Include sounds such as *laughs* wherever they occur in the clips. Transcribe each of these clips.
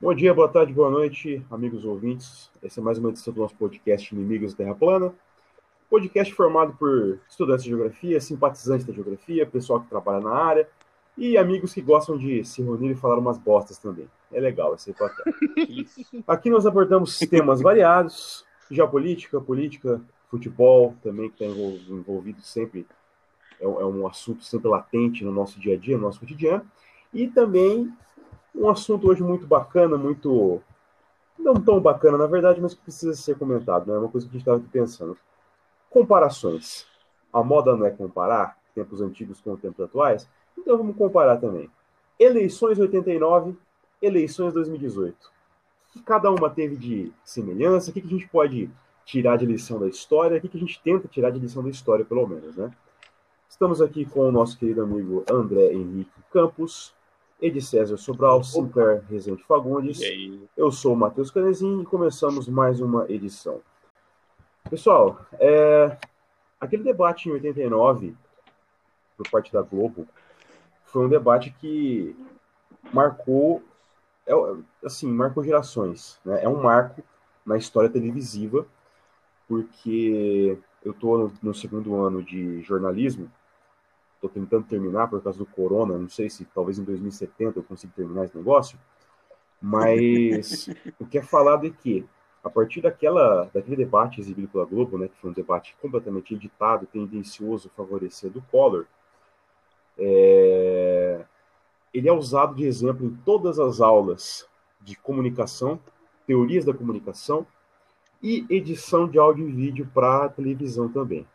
Bom dia, boa tarde, boa noite, amigos ouvintes. Essa é mais uma edição do nosso podcast Inimigos da Terra Plana. Podcast formado por estudantes de geografia, simpatizantes da geografia, pessoal que trabalha na área e amigos que gostam de se reunir e falar umas bostas também. É legal, esse ser *laughs* Aqui nós abordamos temas variados, geopolítica, política, futebol também, que está envolvido sempre, é, é um assunto sempre latente no nosso dia a dia, no nosso cotidiano. E também um assunto hoje muito bacana, muito. não tão bacana, na verdade, mas que precisa ser comentado, né? Uma coisa que a gente estava pensando. Comparações. A moda não é comparar tempos antigos com tempos atuais, então vamos comparar também. Eleições 89, eleições 2018. O que cada uma teve de semelhança? O que a gente pode tirar de lição da história? O que a gente tenta tirar de lição da história, pelo menos, né? Estamos aqui com o nosso querido amigo André Henrique Campos, Ed César Sobral, Sinclair Rezende Fagundes. Eu sou o Matheus Canezinho e começamos mais uma edição. Pessoal, é... aquele debate em 89, por parte da Globo, foi um debate que marcou, é, assim, marcou gerações. Né? É um marco na história televisiva, porque eu estou no segundo ano de jornalismo estou tentando terminar por causa do corona, não sei se talvez em 2070 eu consiga terminar esse negócio, mas *laughs* o que é falado é que, a partir daquela, daquele debate exibido pela Globo, né, que foi um debate completamente editado, tendencioso, favorecer do Collor, é... ele é usado de exemplo em todas as aulas de comunicação, teorias da comunicação e edição de áudio e vídeo para televisão também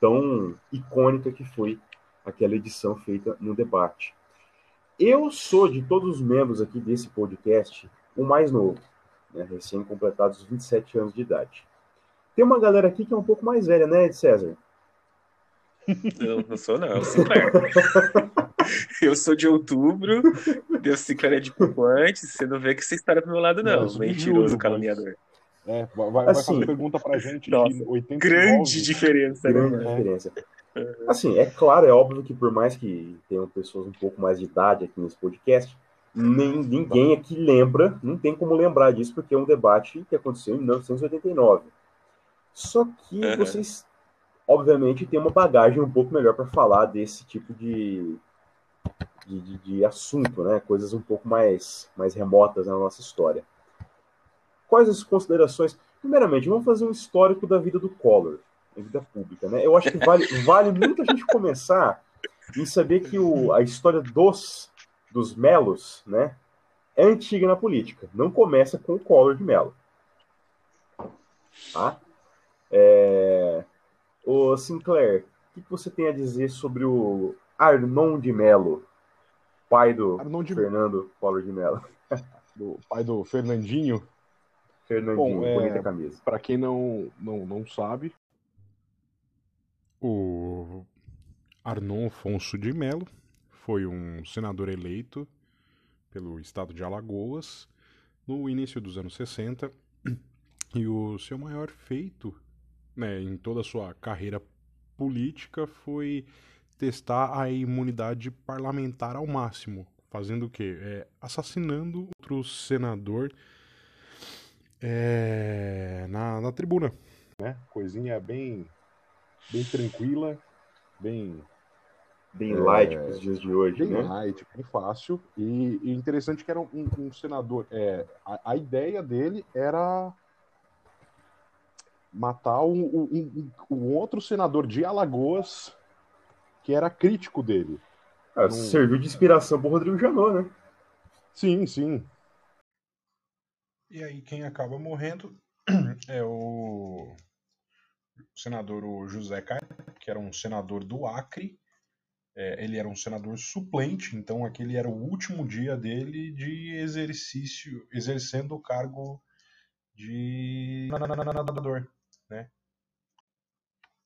tão icônica que foi aquela edição feita no debate. Eu sou, de todos os membros aqui desse podcast, o mais novo, né, recém-completados 27 anos de idade. Tem uma galera aqui que é um pouco mais velha, né, César? *laughs* Eu não sou, não, eu sou *laughs* Eu sou de outubro, Deus se é de pouco antes, você não vê que você está do meu lado, não, não mentiroso, caluniador. É, vai, vai assim, fazer pergunta pra gente nossa, de 89. Grande diferença, né? Grande né? diferença. Assim, é claro, é óbvio que por mais que tenham pessoas um pouco mais de idade aqui nesse podcast, nem, ninguém aqui lembra, não tem como lembrar disso, porque é um debate que aconteceu em 1989. Só que uhum. vocês, obviamente, têm uma bagagem um pouco melhor para falar desse tipo de, de, de, de assunto, né? Coisas um pouco mais, mais remotas na nossa história. Quais as considerações? Primeiramente, vamos fazer um histórico da vida do Collor, da vida pública. Né? Eu acho que vale, *laughs* vale muito a gente começar em saber que o, a história dos, dos Melos né, é antiga na política. Não começa com o Collor de Mello. Tá? É... Ô Sinclair, o que você tem a dizer sobre o Arnon de Mello, pai do de... Fernando Collor de Mello? *laughs* Do pai do Fernandinho? Fernandinho, Bom, é, bonita camisa. Para quem não, não, não sabe, o Arnon Afonso de Melo foi um senador eleito pelo estado de Alagoas no início dos anos 60 e o seu maior feito né, em toda a sua carreira política foi testar a imunidade parlamentar ao máximo, fazendo o quê? É, assassinando outro senador é, na, na tribuna. Né? Coisinha bem, bem tranquila, bem bem é, light para os dias de hoje, bem né? light, bem fácil. E, e interessante que era um, um senador. É, a, a, ideia dele era matar um, um, um, outro senador de Alagoas que era crítico dele. Ah, Serviu de inspiração para Rodrigo Janot, né? Sim, sim. E aí quem acaba morrendo *clears throat* é o senador José Caio, que era um senador do Acre. É, ele era um senador suplente, então aquele era o último dia dele de exercício, exercendo o cargo de nadador, né?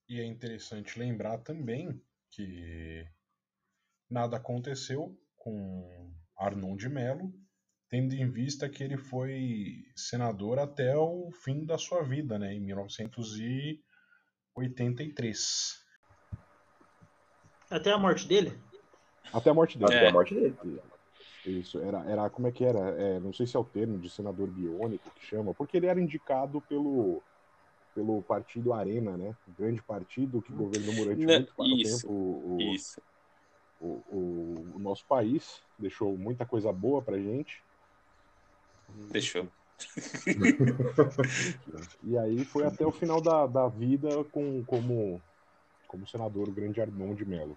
E é interessante lembrar também que nada aconteceu com Arnon de Mello, tendo em vista que ele foi senador até o fim da sua vida, né, em 1983. Até a morte dele? Até a morte dele. É. Até a morte dele. Isso, era, era como é que era? É, não sei se é o termo de senador biônico que chama, porque ele era indicado pelo, pelo partido Arena, né? Um grande partido que governou durante Não, muito pouco isso, tempo o, o, Isso. o, o- o nosso país, deixou muita coisa boa pra gente. Deixou. *laughs* E aí foi até o final da, da vida com, como, como senador o grande Armão de Mello.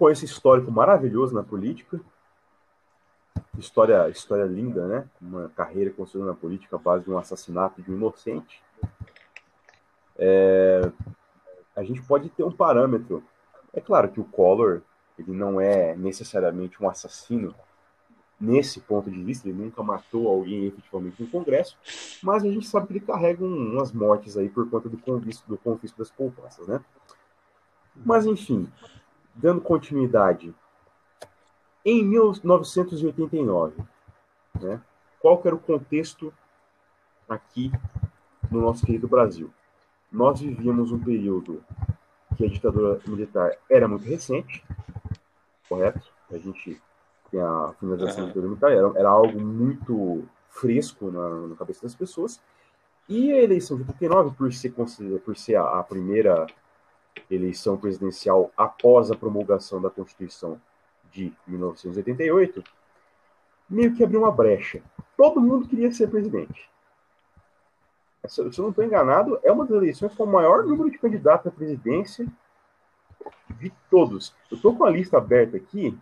com esse histórico maravilhoso na política. História, história linda, né? Uma carreira construída na política à base de um assassinato de um inocente. É, a gente pode ter um parâmetro. É claro que o Collor ele não é necessariamente um assassino nesse ponto de vista, ele nunca matou alguém efetivamente no Congresso, mas a gente sabe que ele carrega um- umas mortes aí por conta do confisco, do confisco das poupanças, né? Mas enfim, dando continuidade, em 1989, né, qual que era o contexto aqui no nosso querido Brasil? Nós vivíamos um período que a ditadura militar era muito recente, correto? A gente tem a finalização ditadura militar, era, era algo muito fresco na, na cabeça das pessoas, e a eleição de 89, por ser, considerada- por ser a, a primeira eleição presidencial após a promulgação da Constituição de 1988, meio que abriu uma brecha. Todo mundo queria ser presidente. Se eu não estou enganado, é uma das eleições com o maior número de candidatos à presidência de todos. Eu estou com a lista aberta aqui,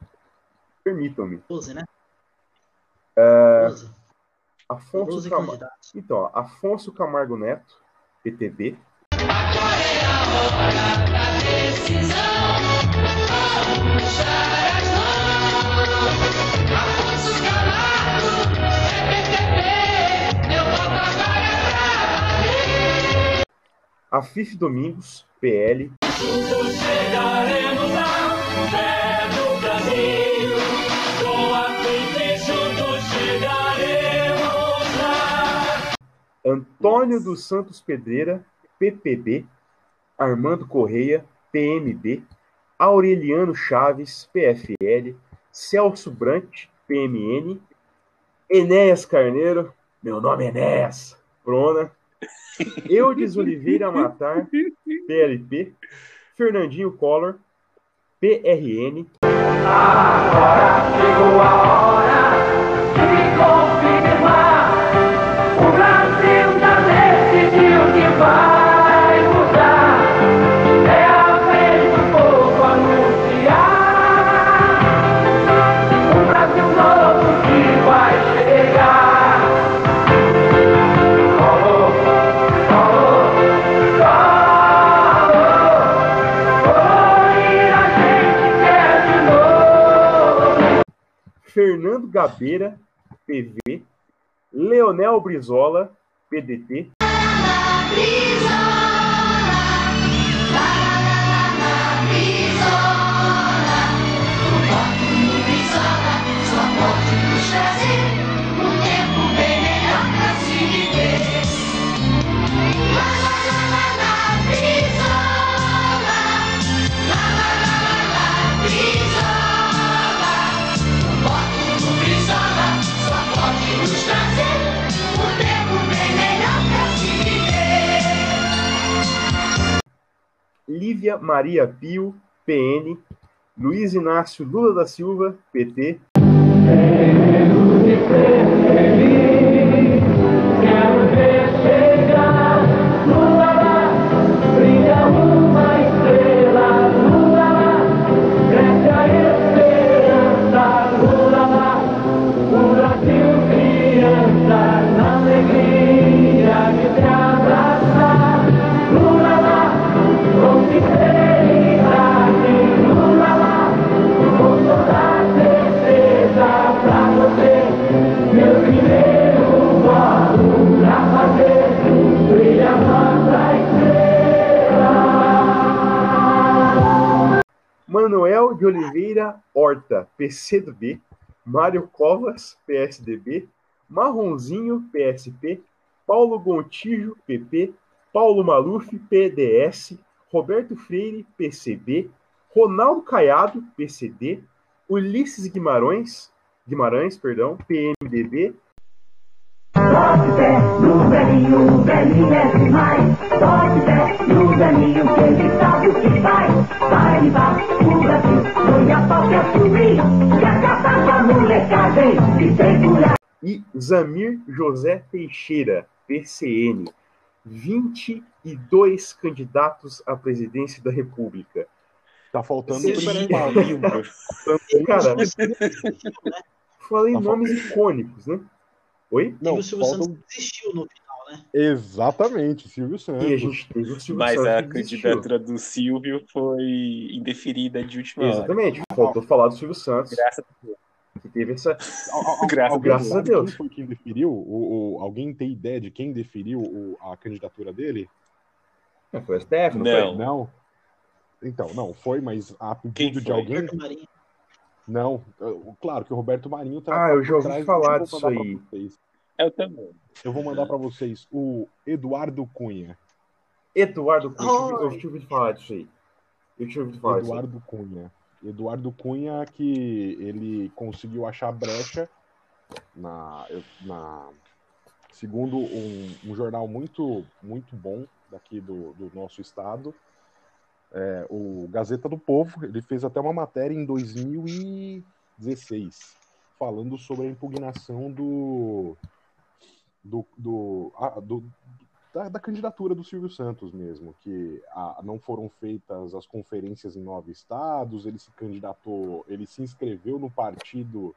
permitam-me. 12, né? É, 12. Afonso 12 Camargo. candidatos. Então, ó, Afonso Camargo Neto, PTB. Afif Domingos, PL. Antônio dos Santos Pedreira, PPB. Armando Correia, PMB. Aureliano Chaves, PFL. Celso Brant, PMN. Enéas Carneiro, meu nome é Enéas, Prona. *laughs* Eudes Oliveira Matar, PLP. Fernandinho Collor, PRN. Chegou a hora de Fernando Gabeira, PV, Leonel Brizola, PDT, brisa. Lívia Maria Pio, PN, Luiz Inácio Lula da Silva, PT, Quero ver Horta, PCdoB, Mário Covas, PSDB, Marronzinho, PSP, Paulo Gontijo, PP, Paulo Maluf, PDS, Roberto Freire, PCB, Ronaldo Caiado, PCD, Ulisses Guimarães, Guimarães, perdão, PMDB, No velhinho, o velhinho é demais. Toque pé no velhinho, que ele sabe o que faz. Vai levar o Brasil, põe a pau pra subir. E acabar com a molecagem, e segurar. e Zamir José Teixeira, PCN. 22 candidatos à presidência da República. Tá faltando Sim, o *laughs* principal. Cara, falei Tá nomes icônicos, né? Oi? Não, e o Silvio faltam- Santos desistiu no final, né? Exatamente, Silvio Santos. E a gente teve o Silvio Mas Santos a candidatura do Silvio foi indeferida de última hora. Exatamente. Faltou falar do Silvio Santos, Graças a Deus. que teve essa. Graças graças a Deus. Quem foi quem deferiu? O, o- alguém tem ideia de quem deferiu o- a candidatura dele? É, Foi o STF, não, Não. foi? Não. Então, não, foi, mas a Quem pedido de alguém. Não, eu- claro que o Roberto Marinho tá. Ah, eu já ouvi falar disso aí. vocês. Eu também. Eu vou mandar pra vocês o Eduardo Cunha. Eduardo Cunha. Oh. Eu tinha ouvido falar disso aí. Eu tinha ouvido falar disso aí. Eduardo Cunha. Eduardo Cunha que ele conseguiu achar brecha na, na segundo um, um jornal muito muito bom daqui do, do nosso estado, é, o Gazeta do Povo. Ele fez até uma matéria em 2016 falando sobre a impugnação do do, do, ah, do- da, da candidatura do Silvio Santos mesmo, que ah, não foram feitas as conferências em nove estados, ele se candidatou, ele se inscreveu no partido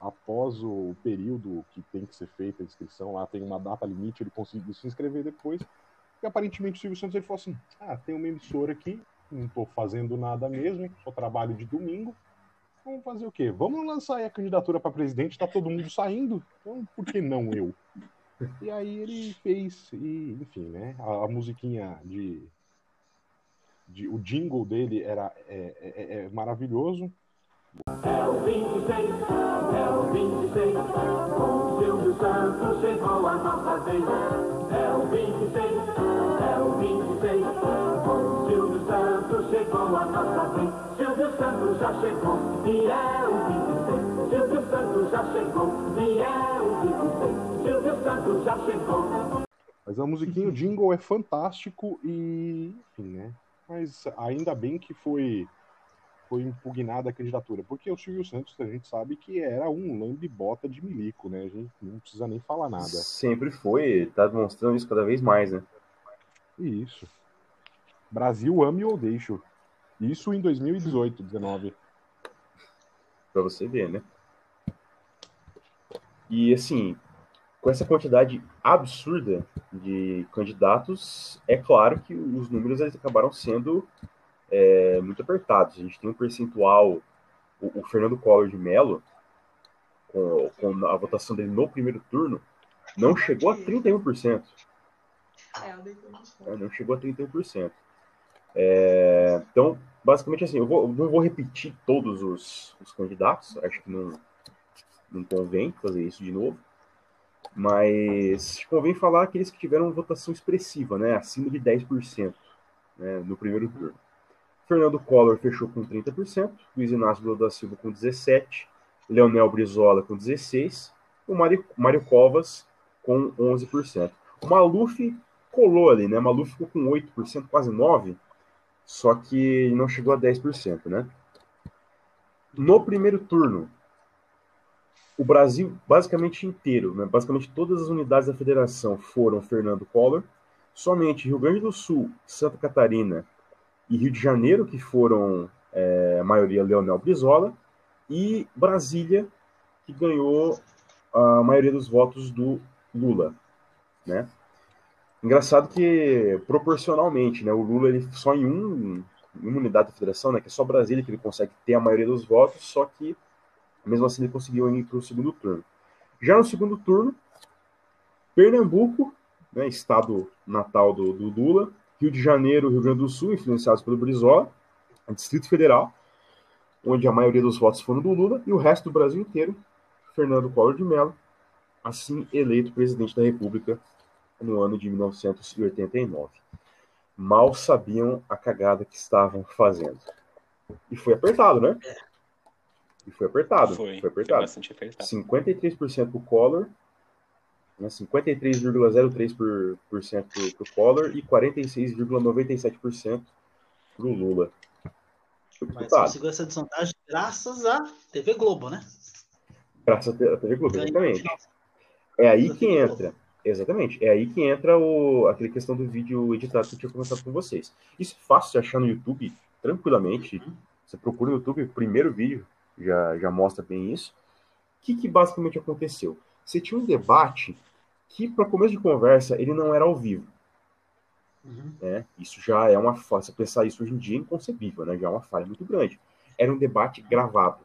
após o período que tem que ser feita a inscrição, lá tem uma data limite, ele conseguiu se inscrever depois, e aparentemente o Silvio Santos ele falou assim, ah, tem uma emissora aqui, não estou fazendo nada mesmo, só trabalho de domingo, vamos fazer o quê? Vamos lançar a candidatura para presidente, tá todo mundo saindo, então por que não eu? E aí ele fez, e, enfim, né? A, a musiquinha de, de. O jingle dele era é, é- é maravilhoso. É o 26, é o 26, com o Silvio Santos chegou a nossa vez. É o 26, é o 26, com o Silvio Santos chegou a nossa vez. Silvio Santos já chegou e é o 26. Silvio Santos já chegou e é o 26. Silvio Santos já chegou. Mas a musiquinha, o jingle é fantástico e. Enfim, né? Mas ainda bem que foi. Foi impugnada a candidatura, porque o Silvio Santos a gente sabe que era um lambe-bota de milico, né? A gente não precisa nem falar nada. Sempre foi, tá demonstrando isso cada vez mais, né? Isso. Brasil ame ou deixo. Isso em 2018, 19. Pra você ver, né? E assim, com essa quantidade absurda de candidatos, é claro que os números eles acabaram sendo é, muito apertados. A gente tem um percentual, o, o Fernando Collor de Mello, com, com a votação dele no primeiro turno, não chegou a 31%. Né? Não chegou a 31%. É, então, basicamente assim, eu, vou- eu não vou repetir todos os, os candidatos, acho que não, não convém fazer isso de novo, mas convém falar aqueles que tiveram votação expressiva, né, acima de 10% né, no primeiro turno. Fernando Collor fechou com 30%, Luiz Inácio Lula da Silva com 17%, Leonel Brizola com 16%, o Mário, Mário Covas com 11%. O Maluf colou ali, né? Maluf ficou com 8%, quase 9%, só que não chegou a 10%, né? No primeiro turno, o Brasil basicamente inteiro, né? basicamente todas as unidades da federação foram Fernando Collor, somente Rio Grande do Sul, Santa Catarina e Rio de Janeiro, que foram é, a maioria Leonel Brizola, e Brasília, que ganhou a maioria dos votos do Lula, né? Engraçado que proporcionalmente, né, o Lula ele só em um, uma unidade da federação, né, que é só Brasília que ele consegue ter a maioria dos votos, só que mesmo assim ele conseguiu ir para o segundo turno. Já no segundo turno, Pernambuco, né, estado natal do, do Lula, Rio de Janeiro, Rio Grande do Sul, influenciados pelo Brizola, Distrito Federal, onde a maioria dos votos foram do Lula, e o resto do Brasil inteiro, Fernando Collor de Mello, assim eleito presidente da República no ano de 1989. Mal sabiam a cagada que estavam fazendo. E foi apertado, né? E foi apertado. Foi, Foi, foi apertado. bastante apertado. 53% pro Collor, né, 53,03% por, por cento pro, pro Collor e 46,97% pro Lula. Foi Mas conseguiu essa desvantagem graças à TV Globo, né? Graças à TV Globo, exatamente. É aí que entra. Exatamente. É aí que entra o, aquela questão do vídeo editado que eu tinha comentado com vocês. Isso é fácil de achar no YouTube, tranquilamente. Você procura no YouTube, o primeiro vídeo já, já mostra bem isso. O que, que basicamente aconteceu? Você tinha um debate que, para começo de conversa, ele não era ao vivo. Uhum. né? Isso já é uma falha. Pensar isso hoje em dia é inconcebível, né? Já é uma falha muito grande. Era um debate gravado.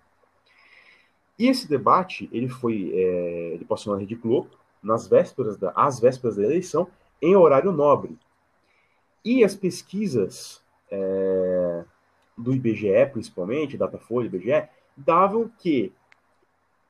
E esse debate, ele foi, é, ele passou na Rede Globo, nas vésperas da, às vésperas da eleição, em horário nobre. E as pesquisas é, do IBGE, principalmente, Datafolha, IBGE, davam que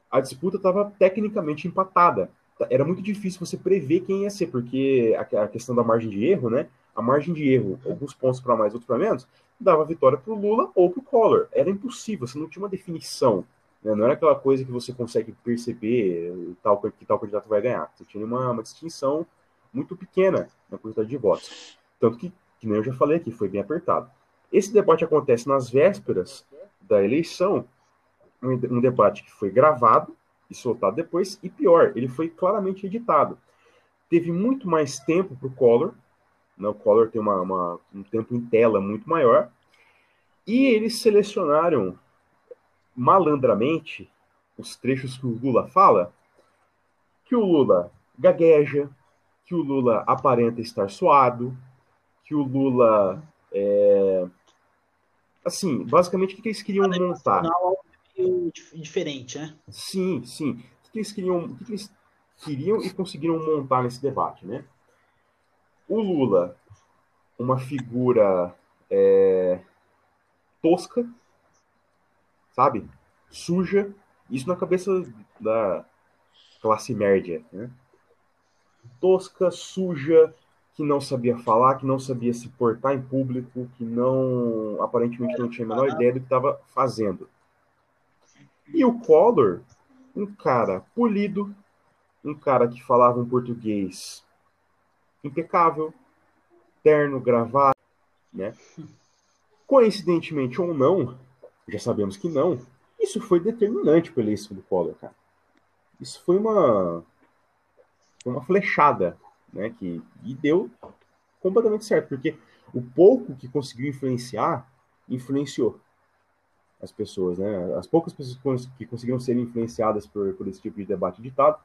a disputa estava tecnicamente empatada. Era muito difícil você prever quem ia ser, porque a, a questão da margem de erro, né? A margem de erro, alguns pontos para mais, outros para menos, dava vitória para o Lula ou para o Collor. Era impossível, você não tinha uma definição. Né? Não era aquela coisa que você consegue perceber tal, que tal candidato vai ganhar. Você tinha uma, uma distinção muito pequena na quantidade de votos. Tanto que, que nem eu já falei aqui, foi bem apertado. Esse debate acontece nas vésperas da eleição, um, um debate que foi gravado e soltado depois, e pior, ele foi claramente editado. Teve muito mais tempo para o Collor, né? o Collor tem uma, uma- um tempo em tela muito maior, e eles selecionaram malandramente os trechos que o Lula fala, que o Lula gagueja, que o Lula aparenta estar suado, que o Lula é, assim, basicamente o que eles queriam montar? Diferente, né? Sim, sim. O que eles queriam, o que eles queriam e conseguiram montar nesse debate, né? O Lula, uma figura é, tosca, sabe? Suja, isso na cabeça da classe média, né? Tosca, suja, que não sabia falar, que não sabia se portar em público, que não, aparentemente não tinha a menor ideia do que estava fazendo. E o Collor, um cara polido, um cara que falava um português impecável, terno, gravado, né? Coincidentemente ou não, já sabemos que não, isso foi determinante para a eleição do Collor, cara. Isso foi uma uma flechada, né, que e deu completamente certo, porque o pouco que conseguiu influenciar, influenciou as pessoas, né? As poucas pessoas que conseguiram ser influenciadas por, por esse tipo de debate ditado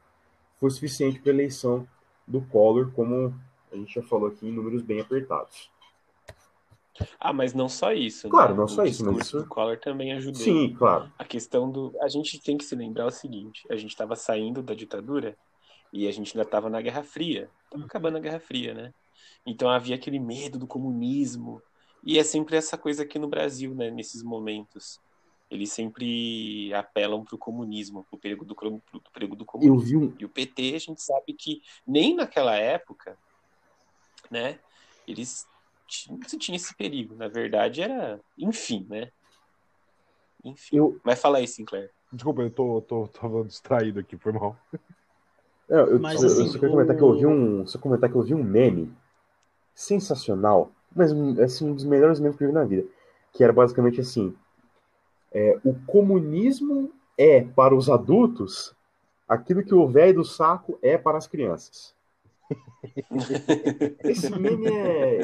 foi suficiente para a eleição do Collor, como a gente já falou aqui, em números bem apertados. Ah, mas não só isso. Claro, né? não O só isso, mas isso- do Collor também ajudou. Sim, claro. A questão do. A gente tem que se lembrar o seguinte: a gente estava saindo da ditadura e a gente ainda estava na Guerra Fria. Estava acabando a Guerra Fria, né? Então havia aquele medo do comunismo. E é sempre essa coisa aqui no Brasil, né? Nesses momentos. Eles sempre apelam para o comunismo, para o perigo do, pro perigo do Eu comunismo. vi um. E o PT, a gente sabe que nem naquela época, né? Eles não tinha esse perigo. Na verdade, era. Enfim, né? Enfim. Eu, Mas fala aí, Sinclair. Desculpa, eu tô, tô, tava distraído aqui, foi mal. eu, *laughs* eu, Mas, eu- eu assim, só quero comentar que eu o- ouvi um. Só comentar que eu vi um meme sensacional, mas um- assim, um dos melhores memes que eu vi na vida. Que era basicamente assim: é, o comunismo é para os adultos aquilo que o velho do saco é para as crianças. *laughs* Esse meme é,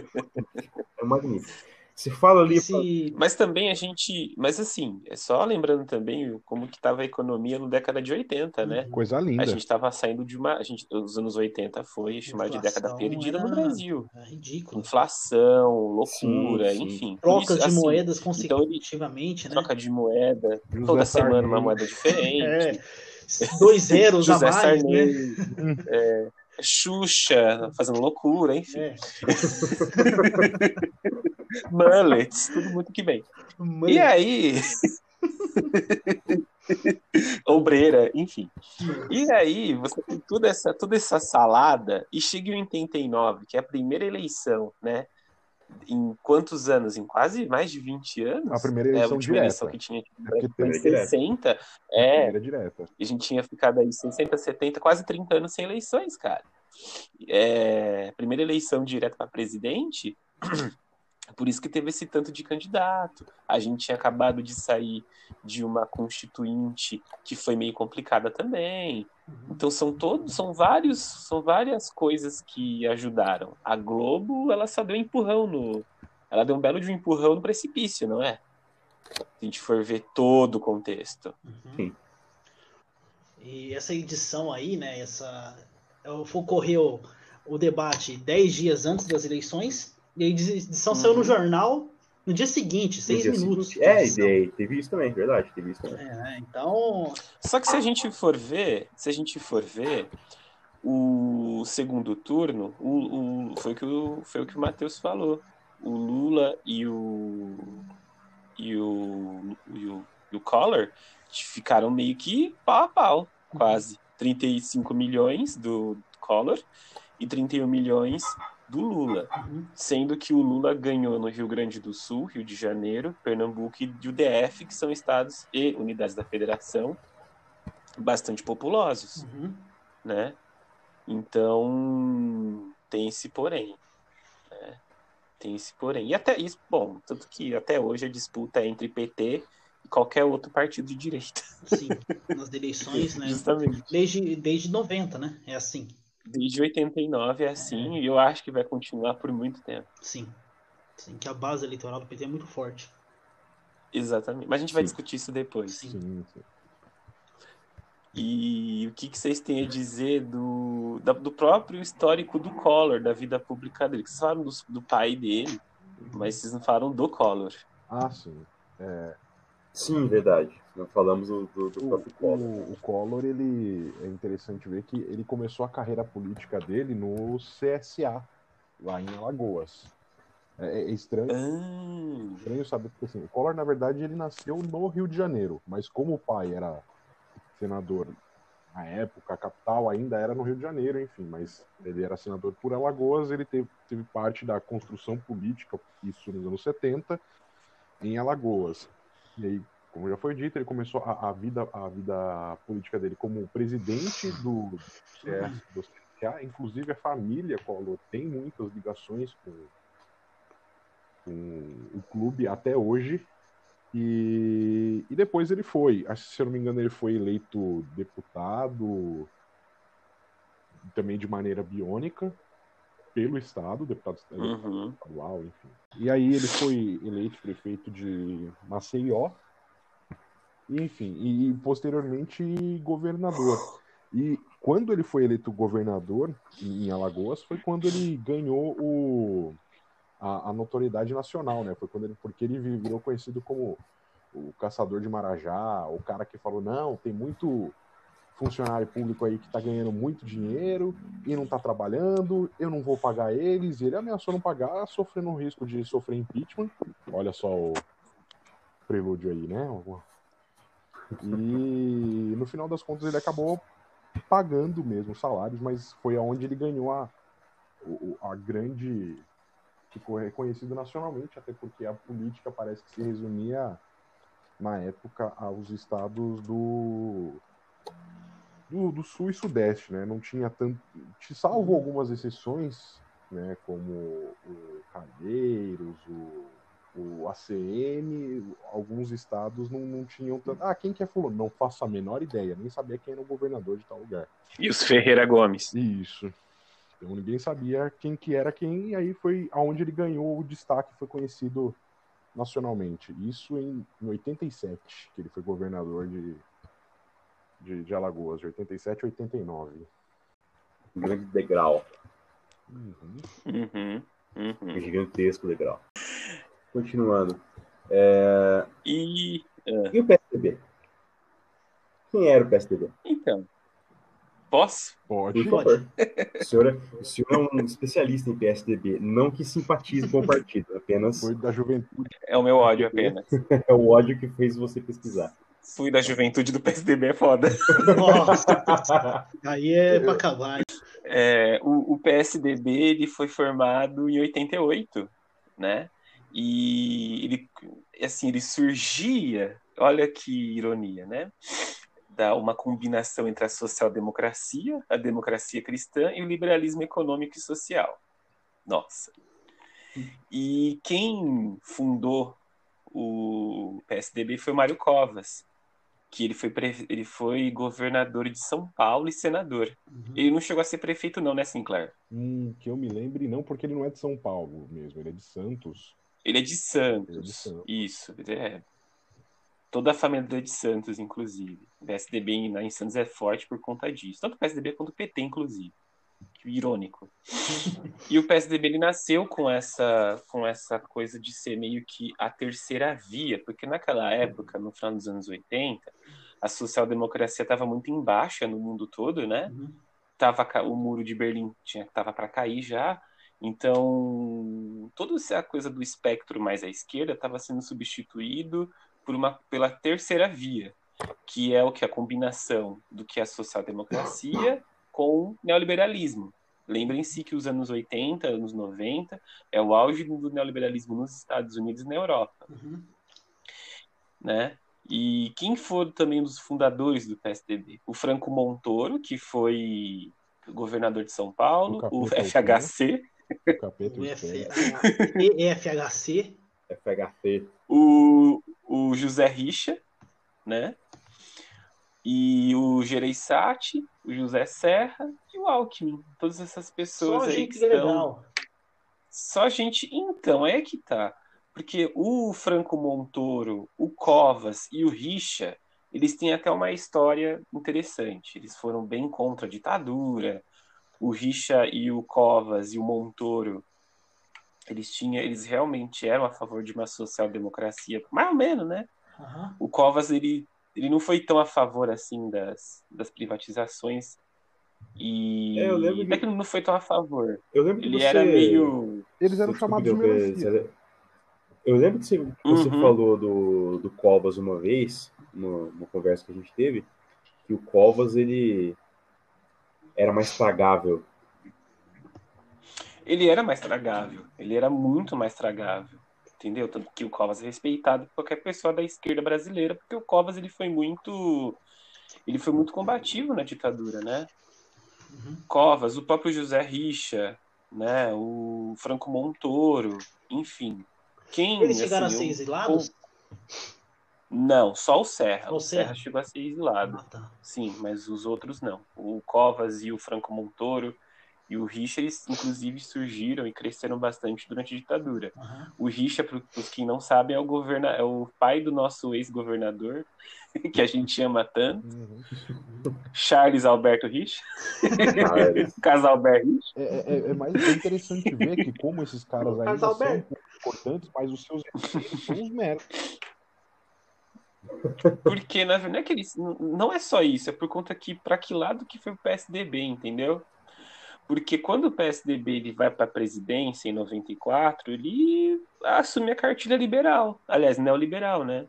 é magnífico. Se fala ali. Esse, Mas também a gente. Mas assim, é só lembrando também como que estava a economia na década de 80, né? Coisa linda. A gente estava saindo de uma. A gente, os anos 80 foi chamado de década perdida no era- Brasil. é ridículo. Inflação, loucura, Sim, sim. enfim. Trocas isso, de assim, moedas então consecutivamente, né? Troca de moeda, José toda semana uma moeda diferente. É, dois zeros *laughs* a José mais, né? Sarney, é, Xuxa fazendo loucura, enfim. É. *laughs* Mullets, tudo muito que bem. E aí. *laughs* Obreira, enfim. E aí, você tem toda essa, toda essa salada e chega em 89, que é a primeira eleição, né? Em quantos anos? Em quase mais de 20 anos? A primeira é a eleição última direta. eleição que tinha É porque em tem direta. 60. É, direta. a gente tinha ficado aí 60, 70, quase 30 anos sem eleições, cara. É, primeira eleição direta para presidente, por isso que teve esse tanto de candidato. A gente tinha acabado de sair de uma constituinte que foi meio complicada também. Então são todos, são vários, são várias coisas que ajudaram. A Globo, ela só deu um empurrão no, ela deu um belo de um empurrão no precipício, não é? Se a gente for ver todo o contexto. Uhum. Sim. E essa edição aí, né? Essa ocorreu o debate 10 dias antes das eleições e a edição saiu no Uhum. jornal no dia seguinte, No seis dia minutos. seguinte. É, e teve isso também, verdade, teve isso também. É, então, Só que se a gente for ver, se a gente for ver o segundo turno, o, o- foi, o que o, foi o que o Matheus falou. O Lula e o e o, e o, e o Collor ficaram meio que pau a pau, quase. 35 milhões do Collor e 31 milhões do Lula. Sendo que o Lula ganhou no Rio Grande do Sul, Rio de Janeiro, Pernambuco e o DF, que são estados e unidades da federação bastante populosos, uhum. né? Então, tem esse porém. né? Tem esse porém. E até isso, bom, tanto que até hoje a disputa é entre PT e qualquer outro partido de direita. Sim, nas eleições, né? *laughs* Justamente. Desde, desde 90, né? É assim. Desde 89 é assim, e eu acho que vai continuar por muito tempo. Sim. Sim, que a base eleitoral do PT é muito forte. Exatamente. Mas a gente vai Sim. discutir isso depois. Sim. Sim, sim. E o que, que vocês têm a dizer do, da- do próprio histórico do Collor, da vida pública dele? Vocês falaram do, do pai dele, mas vocês não falaram do Collor. Ah, sim. Sim, verdade. Não falamos do, do, do O, próprio Collor. o, o Collor, ele é interessante ver que ele começou a carreira política dele no CSA, lá em Alagoas. É, é estranho, Ah, estranho saber porque assim, o Collor, na verdade, ele nasceu no Rio de Janeiro, mas como o pai era senador na época, a capital ainda era no Rio de Janeiro, enfim, mas ele era senador por Alagoas, ele teve, teve parte da construção política, isso nos anos 70, em Alagoas. E aí, como já foi dito, ele começou a, a vida, a vida política dele como presidente do, CS, inclusive a família Collor tem muitas ligações com, com o clube até hoje. E, e depois ele foi, se eu não me engano, ele foi eleito deputado também de maneira biônica pelo Estado, deputado uhum. estadual, enfim. E aí ele foi eleito prefeito de Maceió, enfim, e, e posteriormente governador. E quando ele foi eleito governador em Alagoas foi quando ele ganhou o, a, a notoriedade nacional, né? Foi quando ele, porque ele virou conhecido como o caçador de Marajá, o cara que falou, não, tem muito funcionário público aí que tá ganhando muito dinheiro e não tá trabalhando, eu não vou pagar eles, e ele ameaçou não pagar, sofrendo o risco de sofrer impeachment. Olha só o prelúdio aí, né? E no final das contas ele acabou pagando mesmo os salários, mas foi aonde ele ganhou a, a grande. ficou reconhecido nacionalmente, até porque a política parece que se resumia na época aos estados do do, do sul e sudeste, né? Não tinha tanto, salvo algumas exceções, né? Como o Calheiros, o, o ACM, alguns estados não, não tinham tanto. Ah, quem que é fulano? Não faço a menor ideia, nem sabia quem era o governador de tal lugar. E os Ferreira Gomes. Isso. Então ninguém sabia quem que era quem, e aí foi aonde ele ganhou o destaque, foi conhecido nacionalmente. Isso em, em 87, que ele foi governador de, de, de Alagoas, de 87 a 89. Um grande degrau. Uhum. Uhum. Um Uhum. gigantesco degrau. Continuando. É, E E o PSDB? Quem era o PSDB? então, posso? Pode. Por favor. O senhor, é, o senhor é um especialista em PSDB, não que simpatize com o partido, apenas Foi da juventude. É o meu ódio apenas. *laughs* é o ódio que fez você pesquisar. Fui da juventude do PSDB, é foda. Nossa, *laughs* aí é pra acabar. É, o, o PSDB ele foi formado em 88, né? E ele, assim, ele surgia, olha que ironia, né? Da uma combinação entre a social-democracia, a democracia cristã e o liberalismo econômico e social. Nossa. E quem fundou o PSDB foi o Mário Covas, que ele foi, pre... ele foi governador de São Paulo e senador. Uhum. Ele não chegou a ser prefeito não, né, Sinclair? Hum, que eu me lembre, não, porque ele não é de São Paulo mesmo, ele é de Santos. Ele é de Santos. Ele é de Santos. Isso, é. Toda a família é de Santos, inclusive. O PSDB em Santos é forte por conta disso. Tanto o PSDB quanto o PT, inclusive. Que irônico. E o PSDB ele nasceu com essa, com essa coisa de ser meio que a terceira via, porque naquela época, no final dos anos 80, a social-democracia estava muito em baixa no mundo todo, né? Uhum. Tava, o muro de Berlim tinha tava para cair já. Então, toda essa coisa do espectro mais à esquerda estava sendo substituído por uma pela terceira via, que é o que a combinação do que é a social-democracia com o neoliberalismo. Lembrem-se que os anos 80, anos 90 é o auge do neoliberalismo nos Estados Unidos e na Europa, Uhum. né? E quem foram também um dos fundadores do PSDB? O Franco Montoro, que foi governador de São Paulo, O o FHC, O capeta e EFHC. FHC. o, o José Richa, né? E o Gereissati, o José Serra e o Alckmin. Todas essas pessoas Só aí gente que estão... legal. Só gente. Então, é que tá. Porque o Franco Montoro, o Covas e o Richa, eles têm até uma história interessante. Eles foram bem contra a ditadura. O Richa e o Covas e o Montoro, eles tinham, eles realmente eram a favor de uma social-democracia, mais ou menos, né? Aham. O Covas, ele, ele não foi tão a favor, assim, das, das privatizações. E É, eu lembro que- não é que não foi tão a favor. Eu lembro que Ele você... era meio... Eles eram chamados de melancia. Eu lembro que você, você Uhum. falou do, do Covas uma vez, no- numa conversa que a gente teve, que o Covas, ele era mais tragável. Ele era mais tragável. Ele era muito mais tragável. Entendeu? Tanto que o Covas é respeitado por qualquer pessoa da esquerda brasileira, porque o Covas ele foi muito. Ele foi muito combativo na ditadura, né? Uhum. Covas, o próprio José Richa, né? O Franco Montoro, enfim. Quem. Eles chegaram assim, a ser exilados? Não, só o Serra. Só o Serra Serra. chegou a ser exilado. Ah, tá. Sim, mas os outros não. O Covas e o Franco Montoro e o Richa, eles inclusive surgiram e cresceram bastante durante a ditadura. Aham. O Richa, para os que não sabem, é o, governa... é o pai do nosso ex-governador, *laughs* que a gente ama tanto, Uhum. Charles Alberto Richa, *laughs* Cara, Casalberto Richa. É, é- é mais é interessante ver que como esses caras ainda Mas, são importantes, mas os seus são uns merda. Porque, na verdade, não é, eles... não é só isso, é por conta que, para que lado que foi o PSDB, entendeu? Porque quando o PSDB ele vai para a presidência em 94, ele assume a cartilha liberal, aliás, neoliberal, né?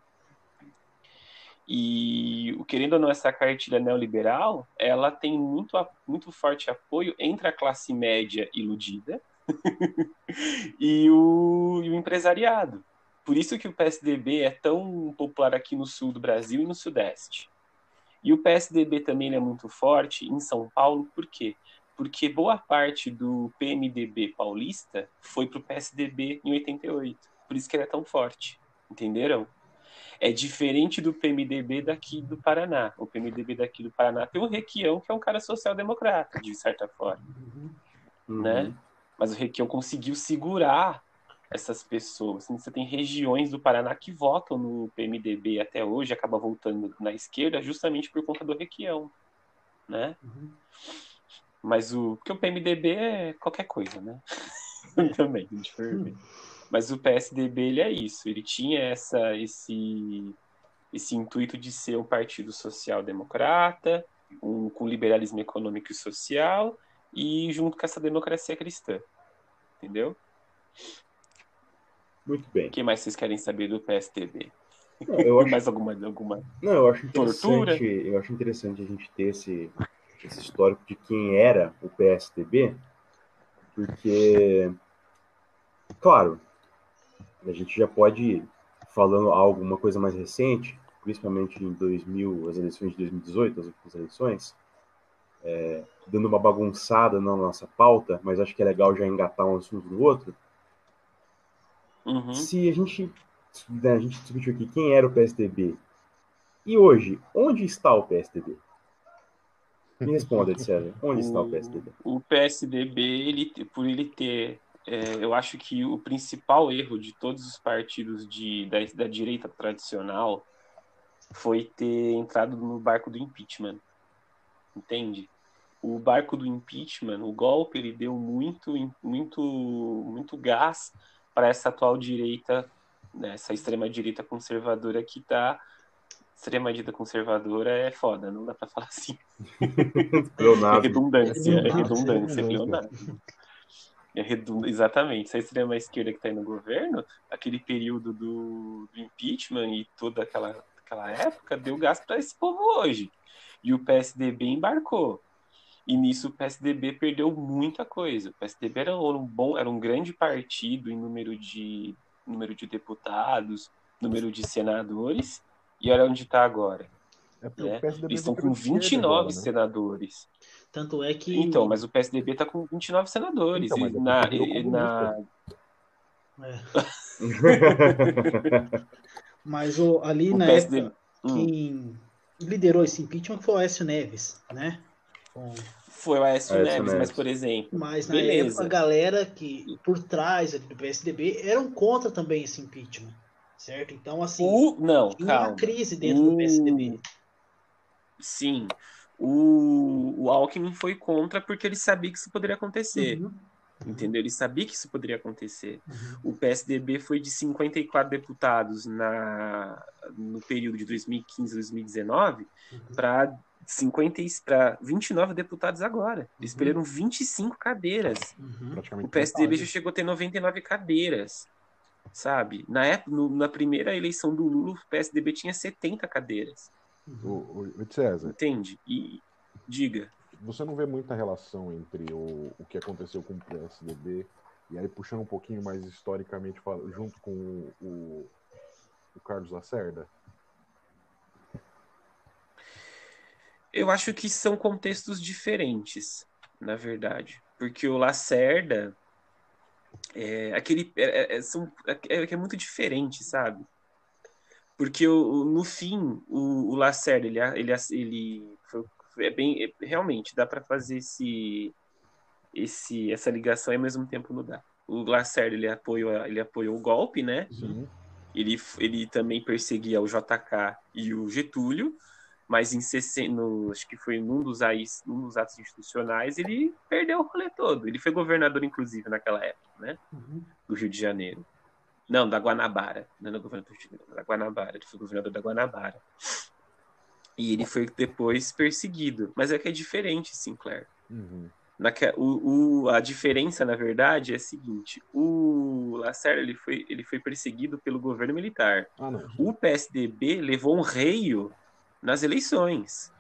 E o querendo ou não, essa cartilha neoliberal, ela tem muito, muito forte apoio entre a classe média iludida *laughs* e, o, e o empresariado. Por isso que o PSDB é tão popular aqui no sul do Brasil e no sudeste. E o PSDB também é muito forte em São Paulo, por quê? Porque boa parte do PMDB paulista foi para o PSDB em 88. Por isso que ele é tão forte. Entenderam? É diferente do PMDB daqui do Paraná. O PMDB daqui do Paraná tem o Requião, que é um cara social-democrata, de certa forma Uhum. né? Mas o Requião conseguiu segurar essas pessoas. Você tem regiões do Paraná que votam no PMDB até hoje, acaba voltando na esquerda justamente por conta do Requião, né? Uhum. Mas o porque o PMDB é qualquer coisa, né? *laughs* *laughs* Também, a gente for ver. Mas o PSDB ele é isso, ele tinha essa esse esse intuito de ser um partido social-democrata, um, com liberalismo econômico e social, e junto com essa democracia cristã. Entendeu? muito bem. O que mais vocês querem saber do PSDB? Não, eu *laughs* acho, Mais alguma, alguma? não, eu acho Tortura. interessante, eu acho interessante a gente ter esse, esse histórico de quem era o PSDB, porque, claro, a gente já pode ir falando alguma coisa mais recente, principalmente em 2000, as eleições de 2018, as últimas eleições, é, dando uma bagunçada na nossa pauta, mas acho que é legal já engatar um assunto no outro. Uhum. Se a gente, né, a gente discutiu aqui quem era o PSDB, e hoje, onde está o PSDB? Me responda, César, onde está o PSDB? O PSDB, ele, por ele ter. é, eu acho que o principal erro de todos os partidos de, da, da direita tradicional foi ter entrado no barco do impeachment. Entende? O barco do impeachment, o golpe, ele deu muito, muito, muito gás para essa atual direita, né, essa extrema direita conservadora que está extrema direita conservadora é foda, não dá para falar assim. *laughs* É redundância, é Redundância, redundância, redundância. Leonardo. É redund... Exatamente. Essa extrema esquerda que está aí no governo, aquele período do, do impeachment e toda aquela, aquela época, deu gás para esse povo hoje. E o PSDB embarcou. E nisso o PSDB perdeu muita coisa. O PSDB era um bom, era um grande partido em número de número de deputados, número de senadores, e olha onde está agora. É né? Eles estão com de esquerda 29 agora, né? senadores. Tanto é que. Então, mas o PSDB está com 29 senadores. Então, mas e é na, e na... É, *laughs* mas o, ali O na PSD época, Hum. quem liderou esse impeachment foi o Aécio Neves, né? Com- Foi o Aécio Aécio Neves, Neves. mas, por exemplo, Mas na Beleza. época a galera que por trás ali do PSDB eram contra também esse impeachment, certo? Então assim, o. Não, tinha uma calma. crise dentro do O- PSDB. Sim. O, o Alckmin foi contra porque ele sabia que isso poderia acontecer. Uhum, Entendeu? Ele sabia que isso poderia acontecer. uhum. O PSDB foi de 54 deputados na, no período de 2015 a 2019 Uhum. para 50 e- para 29 deputados agora. Eles Uhum. perderam 25 cadeiras. Uhum. O PSDB já chegou a ter 99 cadeiras, sabe? Na época, no- na primeira eleição do Lula, o PSDB tinha 70 cadeiras, O, o, César, entende? E diga, você não vê muita relação entre o, o que aconteceu com o PSDB e aí puxando um pouquinho mais historicamente junto com o, o, o Carlos Lacerda? eu acho que são contextos diferentes, na verdade, porque o Lacerda é aquele é, é- são, é, é muito diferente, sabe? Porque o, no fim o, o Lacerda ele ele, ele é bem é- realmente dá para fazer esse esse essa ligação e ao mesmo tempo não dá. O Lacerda ele apoiou ele apoiou o golpe, né? Ele, ele também perseguia o JK e o Getúlio, mas em 60, no, acho que foi num dos, num dos atos institucionais, ele perdeu o rolê todo. Ele foi governador, inclusive, naquela época, né? Uhum. Do Rio de Janeiro. Não, da Guanabara. Não era governador do Rio de Janeiro, da Guanabara. Ele foi governador da Guanabara. E ele foi depois perseguido. Mas é que é diferente, Sinclair. Uhum. Naque- o, o- a diferença, na verdade, é a seguinte: o Lacerda ele foi, ele foi perseguido pelo governo militar. Ah. O PSDB levou um reio nas eleições.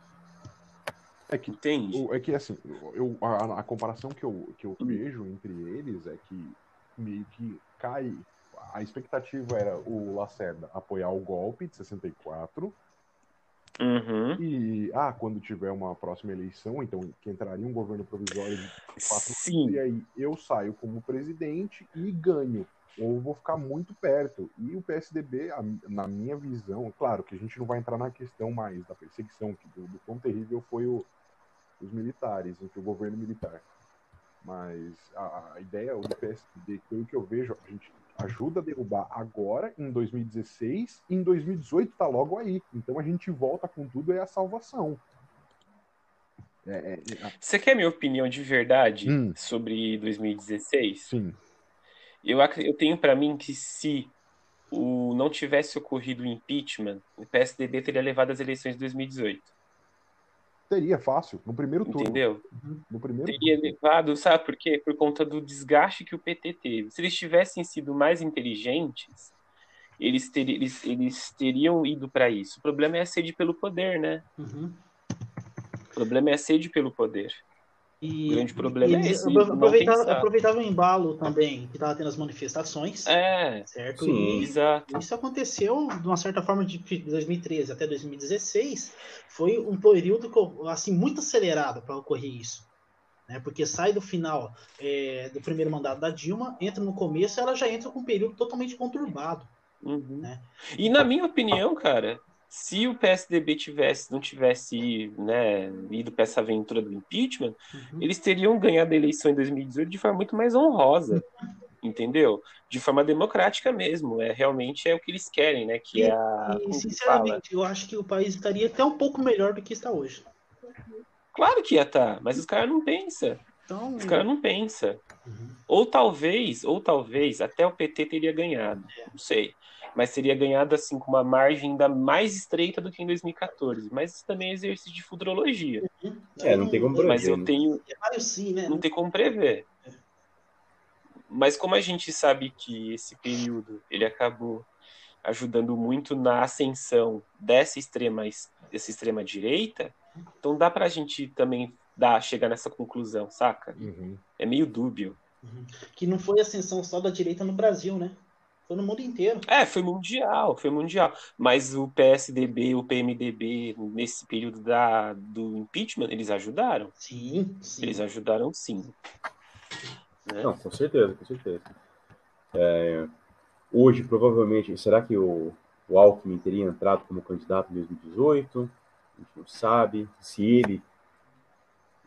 É que, Entende? o- é que assim, eu, a, a comparação que eu, que eu Hum. vejo entre eles é que meio que cai. A expectativa era o Lacerda apoiar o golpe de 64 Uhum. e, ah, quando tiver uma próxima eleição, então que entraria um governo provisório de quatro Sim. e aí eu saio como presidente e ganho. Ou vou ficar muito perto. E o PSDB, a- na minha visão, claro que a gente não vai entrar na questão mais da perseguição, que do, do quão terrível foi o- os militares, o governo militar. Mas a, a ideia do PSDB, pelo que eu vejo, a gente ajuda a derrubar agora, em 2016, e em 2018 tá logo aí. Então a gente volta com tudo, é a salvação. É, é, é, Você quer minha opinião de verdade Hum. sobre 2016? sim. Eu, eu tenho pra mim que se o, não tivesse ocorrido o impeachment, o PSDB teria levado as eleições de 2018. Teria fácil, no primeiro turno. Entendeu? No primeiro Teria turno. levado, sabe por quê? Por conta do desgaste que o PT teve. Se eles tivessem sido mais inteligentes, eles, teri- eles, eles teriam ido para isso. O problema é a sede pelo poder, né? Uhum. O problema é a sede pelo poder. E O grande problema é eles esse, apro- não aproveitavam, pensar. aproveitavam o embalo também, que estava tendo as manifestações, É, certo? Sim. E exato. isso aconteceu de uma certa forma de 2013 até 2016. Foi um período assim muito acelerado para ocorrer isso. Né? Porque sai do final é, do primeiro mandato da Dilma, entra no começo, ela já entra com um período totalmente conturbado. Uhum. Né? E na minha opinião, cara, se o PSDB tivesse, não tivesse né, ido para essa aventura do impeachment, Uhum. eles teriam ganhado a eleição em 2018 de forma muito mais honrosa, entendeu? De forma democrática mesmo. É realmente é o que eles querem, né? Que é a E, sinceramente, eu acho que o país estaria até um pouco melhor do que está hoje. Claro que ia estar, mas os caras não pensam. Então, Os caras não pensam. Uhum. Ou talvez, ou talvez, até o PT teria ganhado. Não sei. Mas teria ganhado assim com uma margem ainda mais estreita do que em 2014. Mas isso também é exercício de futurologia. É, não tem como prever. Mas eu né? tenho, É vários sim, né? não tem como prever. Mas como a gente sabe que esse período ele acabou ajudando muito na ascensão dessa extrema dessa extrema direita, então dá pra gente também dar chegar nessa conclusão, saca? Uhum. É meio dúbio. Que não foi ascensão só da direita no Brasil, né? Foi no mundo inteiro. É, foi mundial, foi mundial. Mas o PSDB, o PMDB, nesse período da, do impeachment, eles ajudaram. Sim, sim. Eles ajudaram sim. Né? Não, com certeza, com certeza. É, hoje, provavelmente, será que o, o Alckmin teria entrado como candidato em 2018? A gente não sabe. Se ele